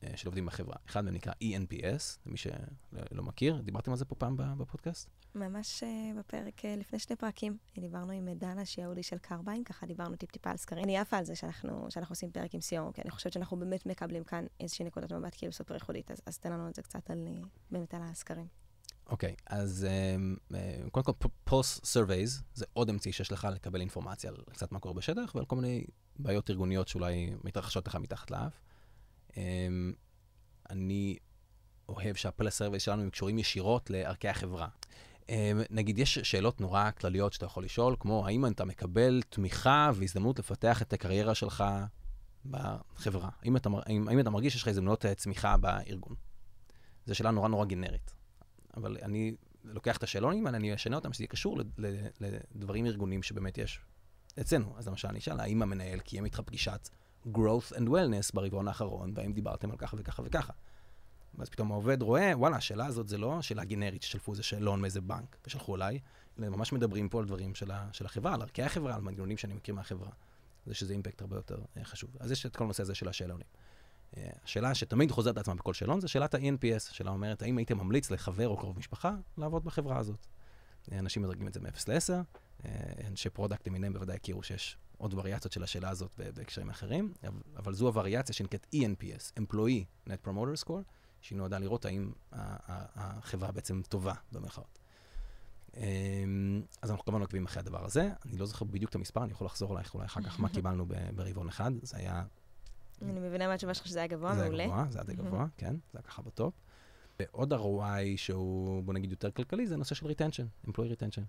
uh, של עובדים בחברה. אחד מהם נקרא ENPS, למי שלא מכיר, דיברתם על זה פה פעם בפודקאסט? ממש uh, בפרק, uh, לפני שני פרקים, דיברנו עם דנה, שהיא ה HRD של קרביין, ככה דיברנו טיפ-טיפה על סקרים. אני עפה על זה שאנחנו, שאנחנו עושים פרק עם COO, כי אני חושבת שאנחנו באמת מקבלים כאן איזושהי נקודת מבט כאילו סופר ייחודית, אז, אז תן לנו את זה קצת על, באמת על הסקרים. אוקיי, okay, אז um, קודם כל, pulse surveys זה עוד אמצעי שיש לך לקבל אינפורמציה על קצת מה קורה בשטח ועל כל מיני בעיות ארגוניות שאולי מתרחשות לך מתחת לאף. Um, אני אוהב שה pulse surveys שלנו הם קשורים ישירות לערכי החברה. Um, נגיד, יש שאלות נורא כלליות שאתה יכול לשאול, כמו האם אתה מקבל תמיכה והזדמנות לפתח את הקריירה שלך בחברה? האם אתה, האם, האם אתה מרגיש שיש לך הזדמנות צמיחה בארגון? זו שאלה נורא נורא גנרית. אבל אני לוקח את השאלונים אני אשנה אותם, שזה יהיה קשור לדברים ארגוניים שבאמת יש אצלנו. אז למשל, אני אשאל, האם המנהל קיים איתך פגישת growth and wellness ברבעון האחרון, והאם דיברתם על ככה וככה וככה. ואז פתאום העובד רואה, וואלה, השאלה הזאת זה לא שאלה גנרית ששלפו איזה שאלון מאיזה בנק ושלחו אליי, אלא ממש מדברים פה על דברים של, ה, של החברה, על ערכי החברה, על מנגנונים שאני מכיר מהחברה. זה שזה אימפקט הרבה יותר אה, חשוב. אז יש את כל הנושא הזה של השאלונים. השאלה שתמיד חוזרת לעצמה בכל שאלון זה שאלת ה-ENPS, שאלה אומרת, האם היית ממליץ לחבר או קרוב משפחה לעבוד בחברה הזאת? אנשים מדרגים את זה מ-0 ל-10, אנשי product למיניהם בוודאי הכירו שיש עוד וריאציות של השאלה הזאת בהקשרים אחרים, אבל זו הווריאציה שנקראת ENPS, Employee Net Promoter Score, שהיא נועדה לראות האם החברה בעצם טובה במרכאות. אמ, אז אנחנו כמובן עוקבים אחרי הדבר הזה. אני לא זוכר בדיוק את המספר, אני יכול לחזור אלייך אולי אחר כך מה קיבלנו ברבעון אחד. זה היה אני מבינה מהתשובה שלך שזה היה גבוה, מעולה. זה היה גבוה, זה היה די גבוה, כן, זה היה ככה ב top. ועוד ROI שהוא, בוא נגיד, יותר כלכלי, זה הנושא של retention, employee retention.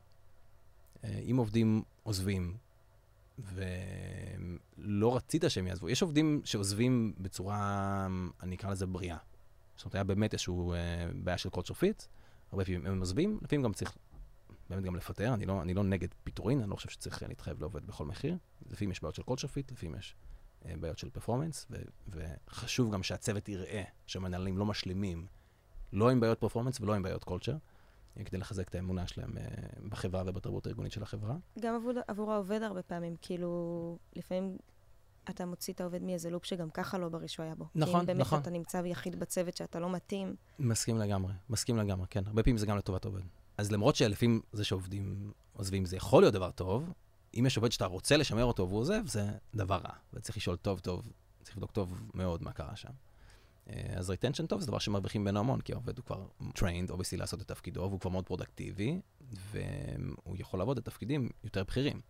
אה, אם עובדים עוזבים, ולא רצית שהם יעזבו. יש עובדים שעוזבים בצורה, אני אקרא לזה בריאה. זאת אומרת, היה באמת איזשהו אה, בעיה של culture fit, הרבה פעמים הם עוזבים, לפעמים גם צריך באמת גם לפטר, אני לא, אני לא נגד פיטורין, אני לא חושב שצריך להתחייב לעובד בכל מחיר. לפעמים יש בעיות של culture fit, לפעמים יש בעיות של performance, וחשוב גם שהצוות יראה שהמנהלים לא משלימים, לא עם בעיות פרפורמנס ולא עם בעיות קולצ'ר. כדי לחזק את האמונה שלהם אה, בחברה ובתרבות הארגונית של החברה. גם עבור, עבור העובד הרבה פעמים, כאילו, לפעמים אתה מוציא את העובד מאיזה לופ שגם ככה לא בריא שהוא היה בו. נכון, אם באמת נכון. אתה נמצא יחיד בצוות שאתה לא מתאים, מסכים לגמרי, מסכים לגמרי, כן. הרבה פעמים זה גם לטובת העובד. אז למרות שלפעמים זה שעובדים עוזבים, זה יכול להיות דבר טוב, אם יש עובד שאתה רוצה לשמר אותו והוא עוזב, זה דבר רע. וצריך לשאול טוב טוב, צריך לבדוק טוב מאוד מה קרה שם. אה, אז retention טוב זה דבר שמרוויחים ממנו המון, כי העובד הוא כבר trained, obviously, לעשות את תפקידו, והוא כבר מאוד פרודקטיבי, והוא יכול לעבוד את תפקידים יותר בכירים.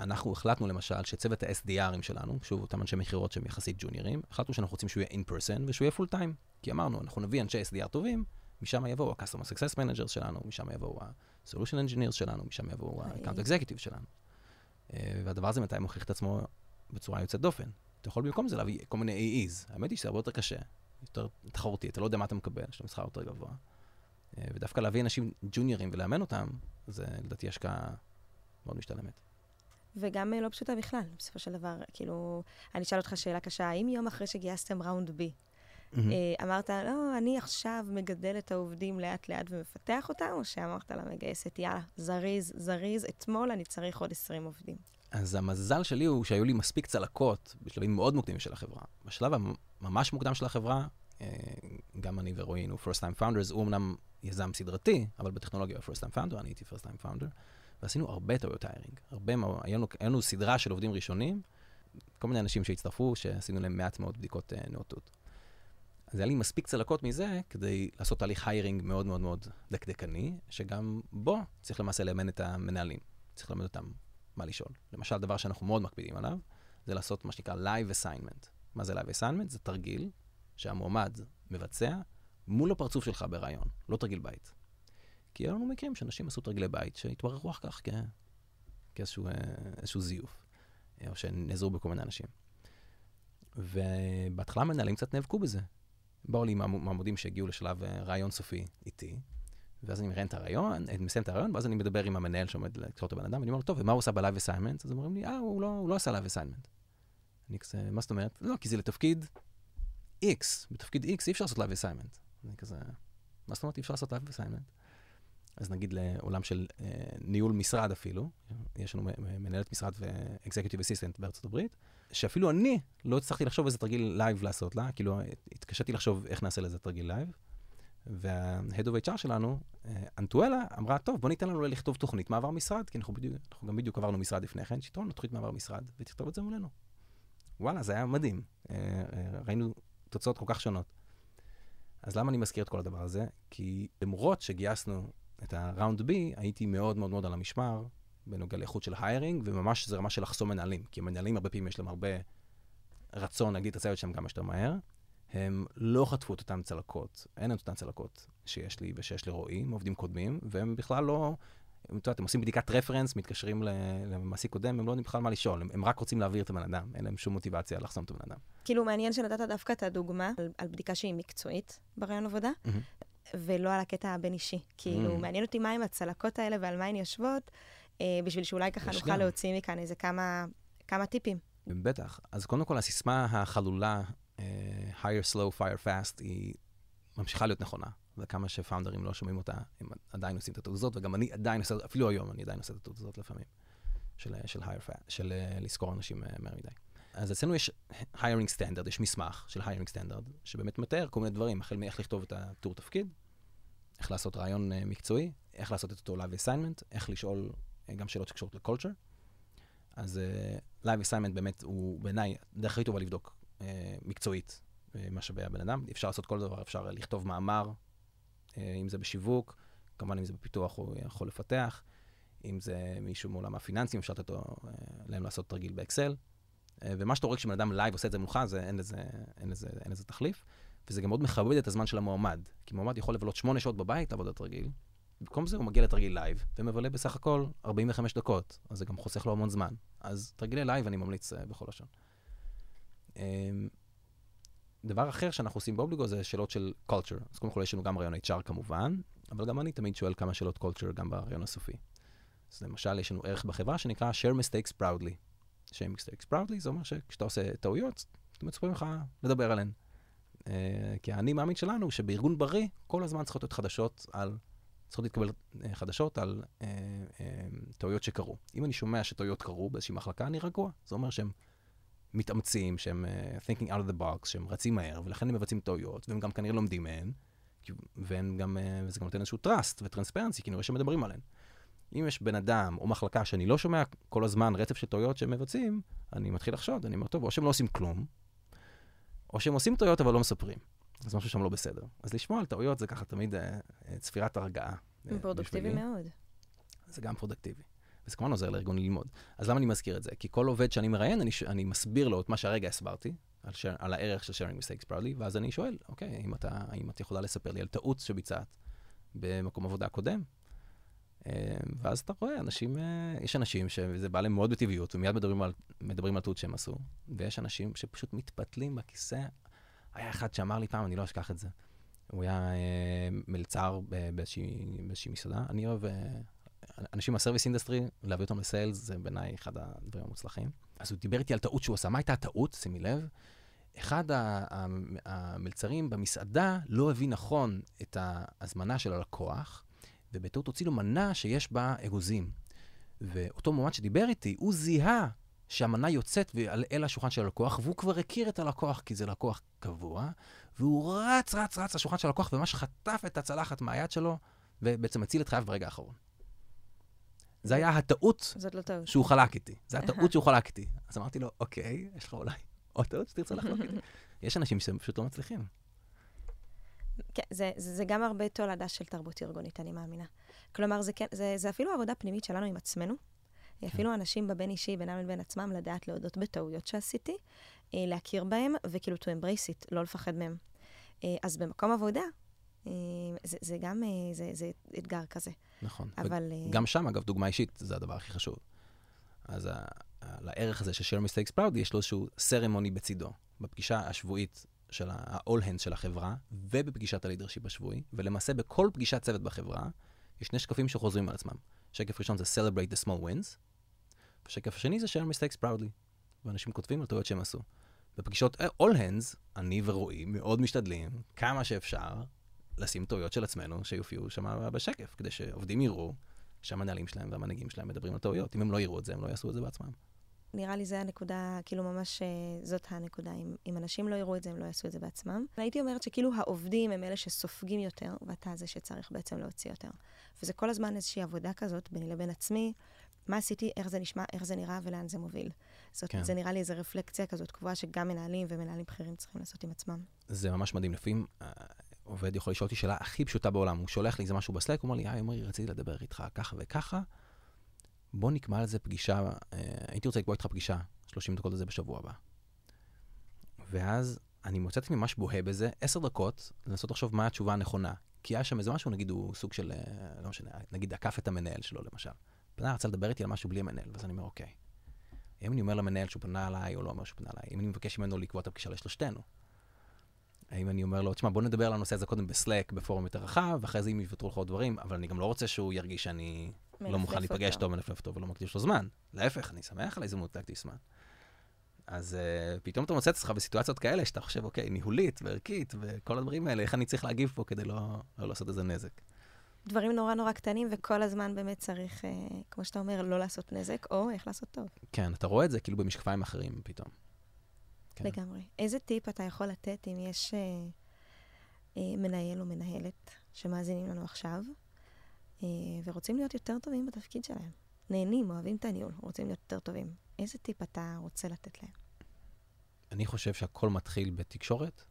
אנחנו החלטנו למשל שצוות ה-SDRים שלנו, שוב, אותם אנשי מכירות שהם יחסית ג'וניורים, החלטנו שאנחנו רוצים שהוא יהיה person ושהוא יהיה time. כי אמרנו, אנחנו נביא אנשי SDR טובים, משם יבואו ה-Customer Success Managers שלנו, משם יבואו ה-Solution Engineers שלנו, משם יבואו ה-Account Executive שלנו. אה, והדבר הזה מתי מוכיח את עצמו בצורה יוצאת דופן. אתה יכול במקום זה להביא כל מיני AEs. האמת היא שזה הרבה יותר קשה, יותר תחרותי, אתה לא יודע מה אתה מקבל, יש להם שכר יותר גבוה. אה, ודווקא להביא אנשים ג'וניורים ולאמן אותם, זה לדעתי השקעה מאוד משתלמת. וגם אה, לא פשוטה בכלל, בסופו של דבר. כאילו, אני אשאל אותך שאלה קשה, האם יום אחרי שגייסתם ראונד בי, אה, אמרת, לא, אני עכשיו מגדל את העובדים לאט-לאט ומפתח אותם, או שאמרת למגייסת, יאללה, זריז, זריז, אתמול אני צריך עוד 20 עובדים? אז המזל שלי הוא שהיו לי מספיק צלקות בשלבים מאוד מוקדמים של החברה. בשלב הממש מוקדם של החברה, אה, גם אני ורועי היינו first time founders, הוא אמנם יזם סדרתי, אבל בטכנולוגיה הוא first time founder, אני הייתי first time founder, ועשינו הרבה טעויות היירינג. הרבה היה לנו סדרה של עובדים ראשונים, כל מיני אנשים שהצטרפו, שעשינו להם מעט מאוד בדיקות uh, נאותות. אז היה לי מספיק צלקות מזה כדי לעשות תהליך היירינג מאוד מאוד מאוד דקדקני, שגם בו צריך למעשה לאמן את המנהלים. צריך ללמד אותם מה לשאול. למשל, דבר שאנחנו מאוד מקפידים עליו, זה לעשות מה שנקרא Live Assignment. מה זה Live Assignment? זה תרגיל שהמועמד מבצע מול הפרצוף שלך ברעיון, לא תרגיל בית. כי היו לנו מקרים שאנשים עשו תרגילי בית שהתבררו אחר כך כ... כאיזשהו אה, זיוף, אה, או שנעזרו בכל מיני אנשים. ובהתחלה מנהלים קצת נאבקו בזה. באו לי מועמדים שהגיעו לשלב אה, ראיון סופי איתי, ואז אני מראיין את הראיון, אני מסיים את הראיון, ואז אני מדבר עם המנהל שעומד לקרוא את הבן אדם, ואני אומר לו, טוב, ומה הוא עושה ב live assignment? אז אומרים לי, אה, הוא לא, הוא לא עשה live assignment. אני כזה, מה זאת אומרת? לא, כי זה לתפקיד X, בתפקיד X אי אפשר לעשות live assignment. אני כזה, מה זאת אומרת אי אפשר לעשות live assignment? אז נגיד לעולם של אה, ניהול משרד אפילו, יש לנו מנהלת משרד ו-executive assistant בארצות הברית, שאפילו אני לא הצלחתי לחשוב איזה תרגיל live לעשות לה, כאילו התקשיתי לחשוב איך נעשה לזה תרגיל live. וה-Head of HR שלנו, אה, אנטואלה, אמרה, טוב, בוא ניתן לנו לכתוב תוכנית מעבר משרד, כי אנחנו, בדיוק, אנחנו גם בדיוק עברנו משרד לפני כן, שתראה לנו תוכנית מעבר משרד, ותכתוב את זה מולנו. וואלה, זה היה מדהים. אה, אה, ראינו תוצאות כל כך שונות. אז למה אני מזכיר את כל הדבר הזה? כי למרות שגייסנו את ה-Round B, הייתי מאוד מאוד מאוד על המשמר בנוגע לאיכות של היירינג, וממש זה רמה של לחסום מנהלים, כי מנהלים הרבה פעמים יש להם הרבה רצון להגיד את הצוות שלהם כמה שיותר מהר. הם לא חטפו את אותן צלקות, אין את אותן צלקות שיש לי ושיש לרועי, עובדים קודמים, והם בכלל לא, את יודעת, הם עושים בדיקת רפרנס, מתקשרים למעסיק קודם, הם לא יודעים בכלל מה לשאול, הם, הם רק רוצים להעביר את הבן אדם, אין להם שום מוטיבציה לחסום את הבן אדם. כאילו, מעניין שנתת דווקא את הדוגמה על, על בדיקה שהיא מקצועית ברעיון עבודה, mm-hmm. ולא על הקטע הבין-אישי. כאילו, mm-hmm. מעניין אותי מה עם הצלקות האלה ועל מה הן יושבות, בשביל שאולי ככה נוכל גם. להוציא מכאן איזה כמה, כמה טיפים. בטח. אז קודם כל, הסיסמה החלולה uh, higher slow, fire fast, היא ממשיכה להיות נכונה. וכמה שפאונדרים לא שומעים אותה, הם עדיין עושים את הטעות הזאת, וגם אני עדיין עושה, אפילו היום אני עדיין עושה את הטעות הזאת לפעמים, של, של higher של uh, לזכור אנשים uh, מהר מדי. אז אצלנו יש hiring standard, יש מסמך של hiring standard, שבאמת מתאר כל מיני דברים, החל מאיך לכתוב את הטור תפקיד, איך לעשות רעיון uh, מקצועי, איך לעשות את אותו live assignment, איך לשאול גם שאלות שקשורות לקולצ'ר. אז uh, live assignment באמת הוא בעיניי דרך הכי טובה לבדוק אה, מקצועית משאבי הבן אדם. אפשר לעשות כל דבר, אפשר לכתוב מאמר, אה, אם זה בשיווק, כמובן אם זה בפיתוח הוא יכול לפתח, אם זה מישהו מעולם הפיננסים, אפשר לתת אה, להם לעשות תרגיל באקסל. ומה שאתה רואה כשבן אדם live עושה את זה מולך, זה, אין, לזה, אין, לזה, אין לזה תחליף. וזה גם מאוד מכבד את הזמן של המועמד. כי מועמד יכול לבלות שמונה שעות בבית לעבוד על תרגיל, במקום זה הוא מגיע לתרגיל live, ומבלה בסך הכל 45 דקות, אז זה גם חוסך לו המון זמן. אז תרגילי live אני ממליץ uh, בכל לשון. Um, דבר אחר שאנחנו עושים באובליגו זה שאלות של culture. אז קודם כל יש לנו גם ראיון HR כמובן, אבל גם אני תמיד שואל כמה שאלות culture גם ברעיון הסופי. אז למשל, יש לנו ערך בחברה שנקרא share mistakes proudly. share mistakes proudly זה אומר שכשאתה עושה טעויות, אתם מצפים לך לדבר עליהן. Uh, כי האני מאמין שלנו שבארגון בריא כל הזמן צריכות להיות חדשות על, צריכות להתקבל uh, חדשות על uh, uh, טעויות שקרו. אם אני שומע שטעויות קרו באיזושהי מחלקה, אני רגוע. זה אומר שהם מתאמצים, שהם thinking out of the box, שהם רצים מהר, ולכן הם מבצעים טעויות, והם גם כנראה לומדים מהן, והם גם, uh, וזה גם נותן איזשהו trust ו transparency, כי נראה שהם מדברים עליהן. אם יש בן אדם או מחלקה שאני לא שומע כל הזמן רצף של טעויות שהם מבצעים, אני מתחיל לחשוד, אני אומר, טוב, או שהם לא עושים כלום, או שהם עושים טעויות אבל לא מספרים. אז משהו שם לא בסדר. אז לשמוע על טעויות זה ככה תמיד אה, אה צפירת הרגעה. אה, פרודוקטיבי מאוד. זה גם פרודקטיבי. וזה כמובן עוזר לארגון ללמוד. אז למה אני מזכיר את זה? כי כל עובד שאני מראיין, אני, אני מסביר לו את מה שהרגע הסברתי, על, ש... על הערך של sharing mistakes proudly, ואז אני שואל, אוקיי, האם, אתה, האם את יכולה לספר לי על טעות שביצעת במקום עבודה קודם? אה, ואז אתה רואה, אנשים, אה, יש אנשים שזה בא להם מאוד בטבעיות, ומיד מדברים על, מדברים על טעות שהם עשו, ויש אנשים שפשוט מתפתלים בכיסא. היה אחד שאמר לי פעם, אני לא אשכח את זה. הוא היה אה, מלצר באיזושהי, מסעדה. אני אוהב אה, אנשים מה service industry, להביא אותם ל sales, זה בעיניי אחד הדברים המוצלחים. אז הוא דיבר איתי על טעות שהוא עשה. מה הייתה הטעות? שימי לב. אחד המלצרים במסעדה לא הבין נכון את ההזמנה של הלקוח, ובטעות הוציא לו מנה שיש בה אגוזים. ואותו מועמד שדיבר איתי, הוא זיהה שהמנה יוצאת אל השולחן של הלקוח, והוא כבר הכיר את הלקוח, כי זה לקוח קבוע, והוא רץ, רץ, רץ לשולחן של הלקוח, וממש חטף את הצלחת מהיד שלו, ובעצם הציל את חייו ברגע האחרון. זה היה הטעות לא שהוא חלק איתי. זה הטעות שהוא חלק איתי. אז אמרתי לו, אוקיי, יש לך אולי עוד טעות שתרצה לחלוק איתי. יש אנשים שהם פשוט לא מצליחים. כן, זה, זה, זה גם הרבה תולדה של תרבות ארגונית, אני מאמינה. כלומר, זה, כן, זה, זה אפילו עבודה פנימית שלנו עם עצמנו. כן. אפילו אנשים בבין אישי, בינם לבין עצמם, לדעת להודות בטעויות שעשיתי, אה, להכיר בהם, וכאילו to embrace it, לא לפחד מהם. אה, אז במקום עבודה, אה, זה, זה גם, זה, זה אתגר כזה. נכון. אבל... גם שם, אגב, דוגמה אישית זה הדבר הכי חשוב. אז לערך הזה של share mistakes proud, יש לו איזשהו סרמוני בצידו. בפגישה השבועית של ה-all hands של החברה, ובפגישת הלידרשיפ השבועי, ולמעשה בכל פגישת צוות בחברה, יש שני שקפים שחוזרים על עצמם. שקף ראשון זה celebrate the small wins, ושקף השני זה share mistakes proudly. ואנשים כותבים על טעויות שהם עשו. בפגישות all hands, אני ורועי מאוד משתדלים, כמה שאפשר, לשים טעויות של עצמנו שיופיעו שם בשקף, כדי שעובדים יראו שהמנהלים שלהם והמנהיגים שלהם מדברים על טעויות. אם הם לא יראו את זה, הם לא יעשו את זה בעצמם. נראה לי זה הנקודה, כאילו ממש אה, זאת הנקודה. אם, אם אנשים לא יראו את זה, הם לא יעשו את זה בעצמם. הייתי אומרת שכאילו העובדים הם אלה שסופגים יותר, ואתה זה שצריך בעצם להוציא יותר. וזה כל הזמן איזושהי עבודה כזאת ביני לבין עצמי, מה עשיתי, איך זה נשמע, איך זה נראה ולאן זה מוביל. זאת, כן. זה נראה לי איזו רפלקציה כזאת קבועה שגם מנהלים ומנהלים בכירים צריכים לעשות עם עצמם. זה ממש מדהים. לפעמים אה, עובד יכול לשאול אותי שאלה הכי פשוטה בעולם. הוא שולח לי איזה משהו בסלק, הוא אומר לי, היי, עמרי, רציתי לדבר איתך ככה וככה. בוא נקבע על זה פגישה, אה, הייתי רוצה לקבוע איתך פגישה, 30 דקות לזה בשבוע הבא. ואז אני מוצא את ממש בוהה בזה, עשר דקות, לנסות לחשוב מה התשובה הנכונה. כי היה שם איזה משהו, נגיד הוא סוג של, אה, לא משנה, נגיד עקף את המנהל שלו למשל. פנה רצה לדבר איתי על משהו בלי המנהל, ואז אני אומר, אוקיי. אם אני אומר למנהל שהוא פנה אליי, או לא אומר שהוא פנה אליי, אם אני מבקש ממנו לקבוע את הפגישה לשלושתנו. האם אני אומר לו, תשמע, בוא נדבר על הנושא הזה קודם בסלק, בפורום יותר רחב, ואחרי זה אם יוותרו לך עוד דברים, אבל אני גם לא רוצה שהוא ירגיש שאני לא מוכן להיפגש איתו, מנפנף אותו ולא מקדיש לו זמן. להפך, אני שמח על ההזדמנות להקדיש זמן. אז uh, פתאום אתה מוצא את עצמך בסיטואציות כאלה, שאתה חושב, אוקיי, ניהולית וערכית וכל הדברים האלה, איך אני צריך להגיב פה כדי לא, לא לעשות איזה נזק. דברים נורא נורא קטנים, וכל הזמן באמת צריך, אה, כמו שאתה אומר, לא לעשות נזק, או איך לעשות טוב. כן, אתה רואה את זה כאילו במשקפיים אחרים פתאום. כן. לגמרי. איזה טיפ אתה יכול לתת אם יש אה, אה, מנהל או מנהלת שמאזינים לנו עכשיו, אה, ורוצים להיות יותר טובים בתפקיד שלהם? נהנים, אוהבים את הניהול, רוצים להיות יותר טובים. איזה טיפ אתה רוצה לתת להם? אני חושב שהכל מתחיל בתקשורת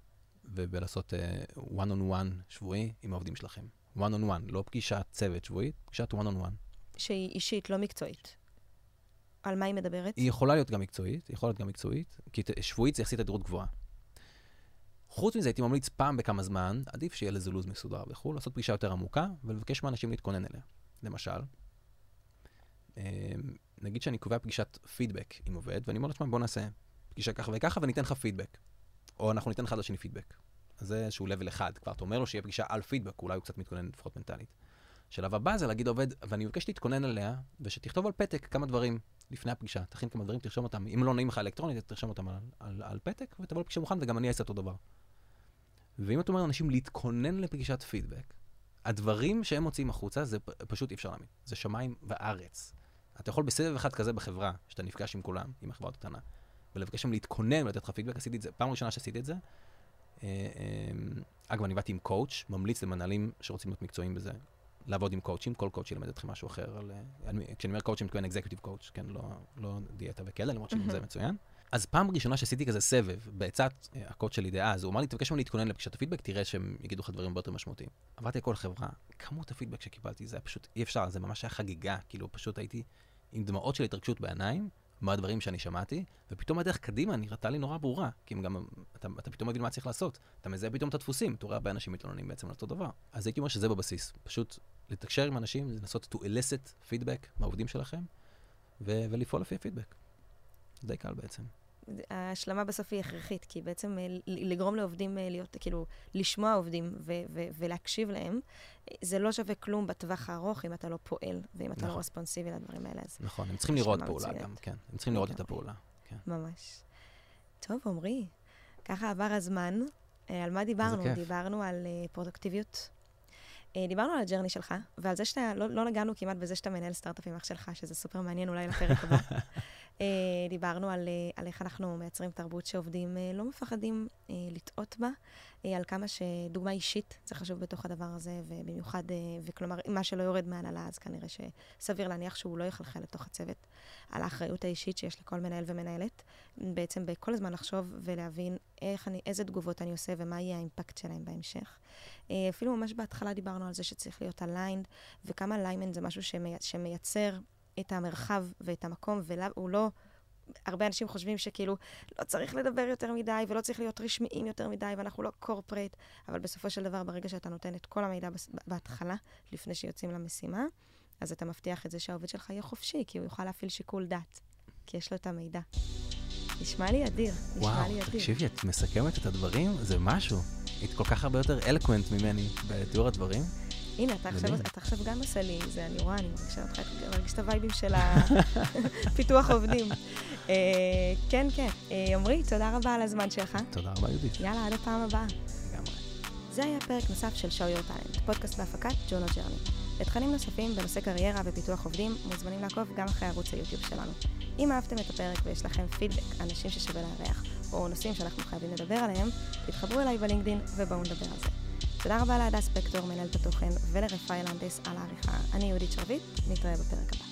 ובלעשות uh, one on one שבועי עם העובדים שלכם. One on one, לא פגישת צוות שבועית, פגישת one on one. שהיא אישית, לא מקצועית. על מה היא מדברת? היא יכולה להיות גם מקצועית, היא יכולה להיות גם מקצועית, כי שבועית זה יחסית תדירות גבוהה. חוץ מזה, הייתי ממליץ פעם בכמה זמן, עדיף שיהיה לזה לו"ז מסודר וכו', לעשות פגישה יותר עמוקה, ולבקש מאנשים להתכונן אליה. למשל, אמ, נגיד שאני קובע פגישת פידבק עם עובד, ואני אומר תשמע, בוא נעשה פגישה ככה וככה, וניתן לך פידבק. או אנחנו ניתן אחד לשני פידבק. זה איזשהו level אחד. כבר אתה אומר לו שיהיה פגישה על פידבק, אולי הוא קצת מתכונן לפחות מנטלית. שלב הבא זה להגיד לעובד, ואני מבקש להתכונן עליה, ושתכתוב על פתק כמה דברים לפני הפגישה. תכין כמה דברים, תרשום אותם. אם לא נעים לך אלקטרונית, תרשום אותם על, על, על פתק, ותבוא לפגישה מוכן, וגם אני אעשה אותו דבר. ואם אתה אומר לאנשים להתכונן לפגישת פידבק, הדברים שהם מוציאים החוצה, זה פשוט אי אפשר להאמין. זה שמיים וארץ. אתה יכול בסבב אחד כזה בחברה, שאתה נפגש עם כולם, אם החברה קטנה, ולבקש מהם להתכונן ולתת לך פידבק, עשיתי את זה, פעם ראשונה שעשיתי את זה. אה, אה, אגב, אני באתי עם קואוץ', ממליץ למנהלים שרוצים להיות מקצועיים בזה, לעבוד עם קואוצ'ים, כל קואוצ' ילמד אתכם משהו אחר. על, אה, כשאני אומר קואוצ' אני מתכוון executive coach, כן, לא, לא דיאטה וכאלה, למרות שגם זה מצוין. אז פעם ראשונה שעשיתי כזה סבב, בעצת הקואוצ' שלי דאז, הוא אמר לי, תבקש מהם להתכונן לפגישת הפידבק, תראה שהם יגידו לך דברים הרבה יותר משמעותיים. עברתי על כל חברה, כמות הפידבק שקיבלתי, זה היה פשוט אי אפשר, זה ממש היה חגיגה, כאילו פשוט הייתי עם דמעות של התרגשות בעיניים, מה הדברים שאני שמעתי, ופתאום הדרך קדימה נראתה לי נורא ברורה, כי גם, אתה, אתה פתאום מבין מה צריך לעשות. אתה מזהה פתאום את הדפוסים, אתה רואה הרבה אנשים מתלוננים בעצם על אותו דבר. אז הייתי אומר שזה בבסיס, פשוט לתקשר עם אנשים, לנסות to elicit feedback מהעובדים שלכם, ו- ולפעול לפי הפידבק. די קל בעצם. ההשלמה בסוף היא הכרחית, כי בעצם אה, לגרום לעובדים אה, להיות, כאילו, לשמוע עובדים ו- ו- ולהקשיב להם, זה לא שווה כלום בטווח הארוך אם אתה לא פועל, ואם אתה לא נכון. לא רספונסיבי לדברים האלה. אז נכון, הם צריכים לראות פעולה מצוינת. גם, כן. הם צריכים לראות את הפעולה. כן. ממש. טוב, עמרי, ככה עבר הזמן. אה, על מה דיברנו? דיברנו על פרודוקטיביות. דיברנו על הג'רני שלך, ועל זה שאתה, לא, לא נגענו כמעט בזה שאתה מנהל סטארט-אפים אח שלך, שזה סופר מעניין אולי לפרק הבא. אה, דיברנו על, אה, על איך אנחנו מייצרים תרבות שעובדים אה, לא מפחדים לטעות בה, על כמה שדוגמה אישית זה חשוב בתוך הדבר הזה, ובמיוחד, וכלומר, מה שלא יורד מהנהלה, אז כנראה שסביר להניח שהוא לא יחלחל לתוך הצוות, על האחריות האישית שיש לכל מנהל ומנהלת. בעצם בכל הזמן לחשוב ולהבין איך אני, איזה תגובות אני עושה ומה יהיה האימפקט שלהם בהמשך. אפילו ממש בהתחלה דיברנו על זה שצריך להיות aligned, וכמה alignment זה משהו שמי, שמייצר את המרחב ואת המקום, והוא לא... הרבה אנשים חושבים שכאילו לא צריך לדבר יותר מדי ולא צריך להיות רשמיים יותר מדי ואנחנו לא קורפרייט, אבל בסופו של דבר, ברגע שאתה נותן את כל המידע בהתחלה, לפני שיוצאים למשימה, אז אתה מבטיח את זה שהעובד שלך יהיה חופשי, כי הוא יוכל להפעיל שיקול דעת, כי יש לו את המידע. נשמע לי אדיר, נשמע וואו, לי אדיר. וואו, תקשיבי, את מסכמת את הדברים, זה משהו. היית כל כך הרבה יותר אלקוונט ממני בתיאור הדברים. הנה, אתה עכשיו, אתה עכשיו גם עושה לי זה, אני רואה, אני מרגישה אותך, אני מרגישה את הווייבים של הפיתוח עובדים. אה, כן, כן. אה, עמרי, תודה רבה על הזמן שלך. תודה רבה, יהודית. יאללה, עד הפעם הבאה. לגמרי. זה היה פרק נוסף של show your talent, פודקאסט בהפקת Juno Journey. לתכנים נוספים בנושא קריירה ופיתוח עובדים, מוזמנים לעקוב גם אחרי ערוץ היוטיוב שלנו. אם אהבתם את הפרק ויש לכם פידבק, אנשים ששווה לארח, או נושאים שאנחנו חייבים לדבר עליהם, תתחברו אליי בלינקדין ובואו נדבר על זה. תודה רבה להדס ספקטור, מנהלת התוכן, ולרפאל אנדס על העריכה. אני יהודית שרביט, נתראה בפרק הבא.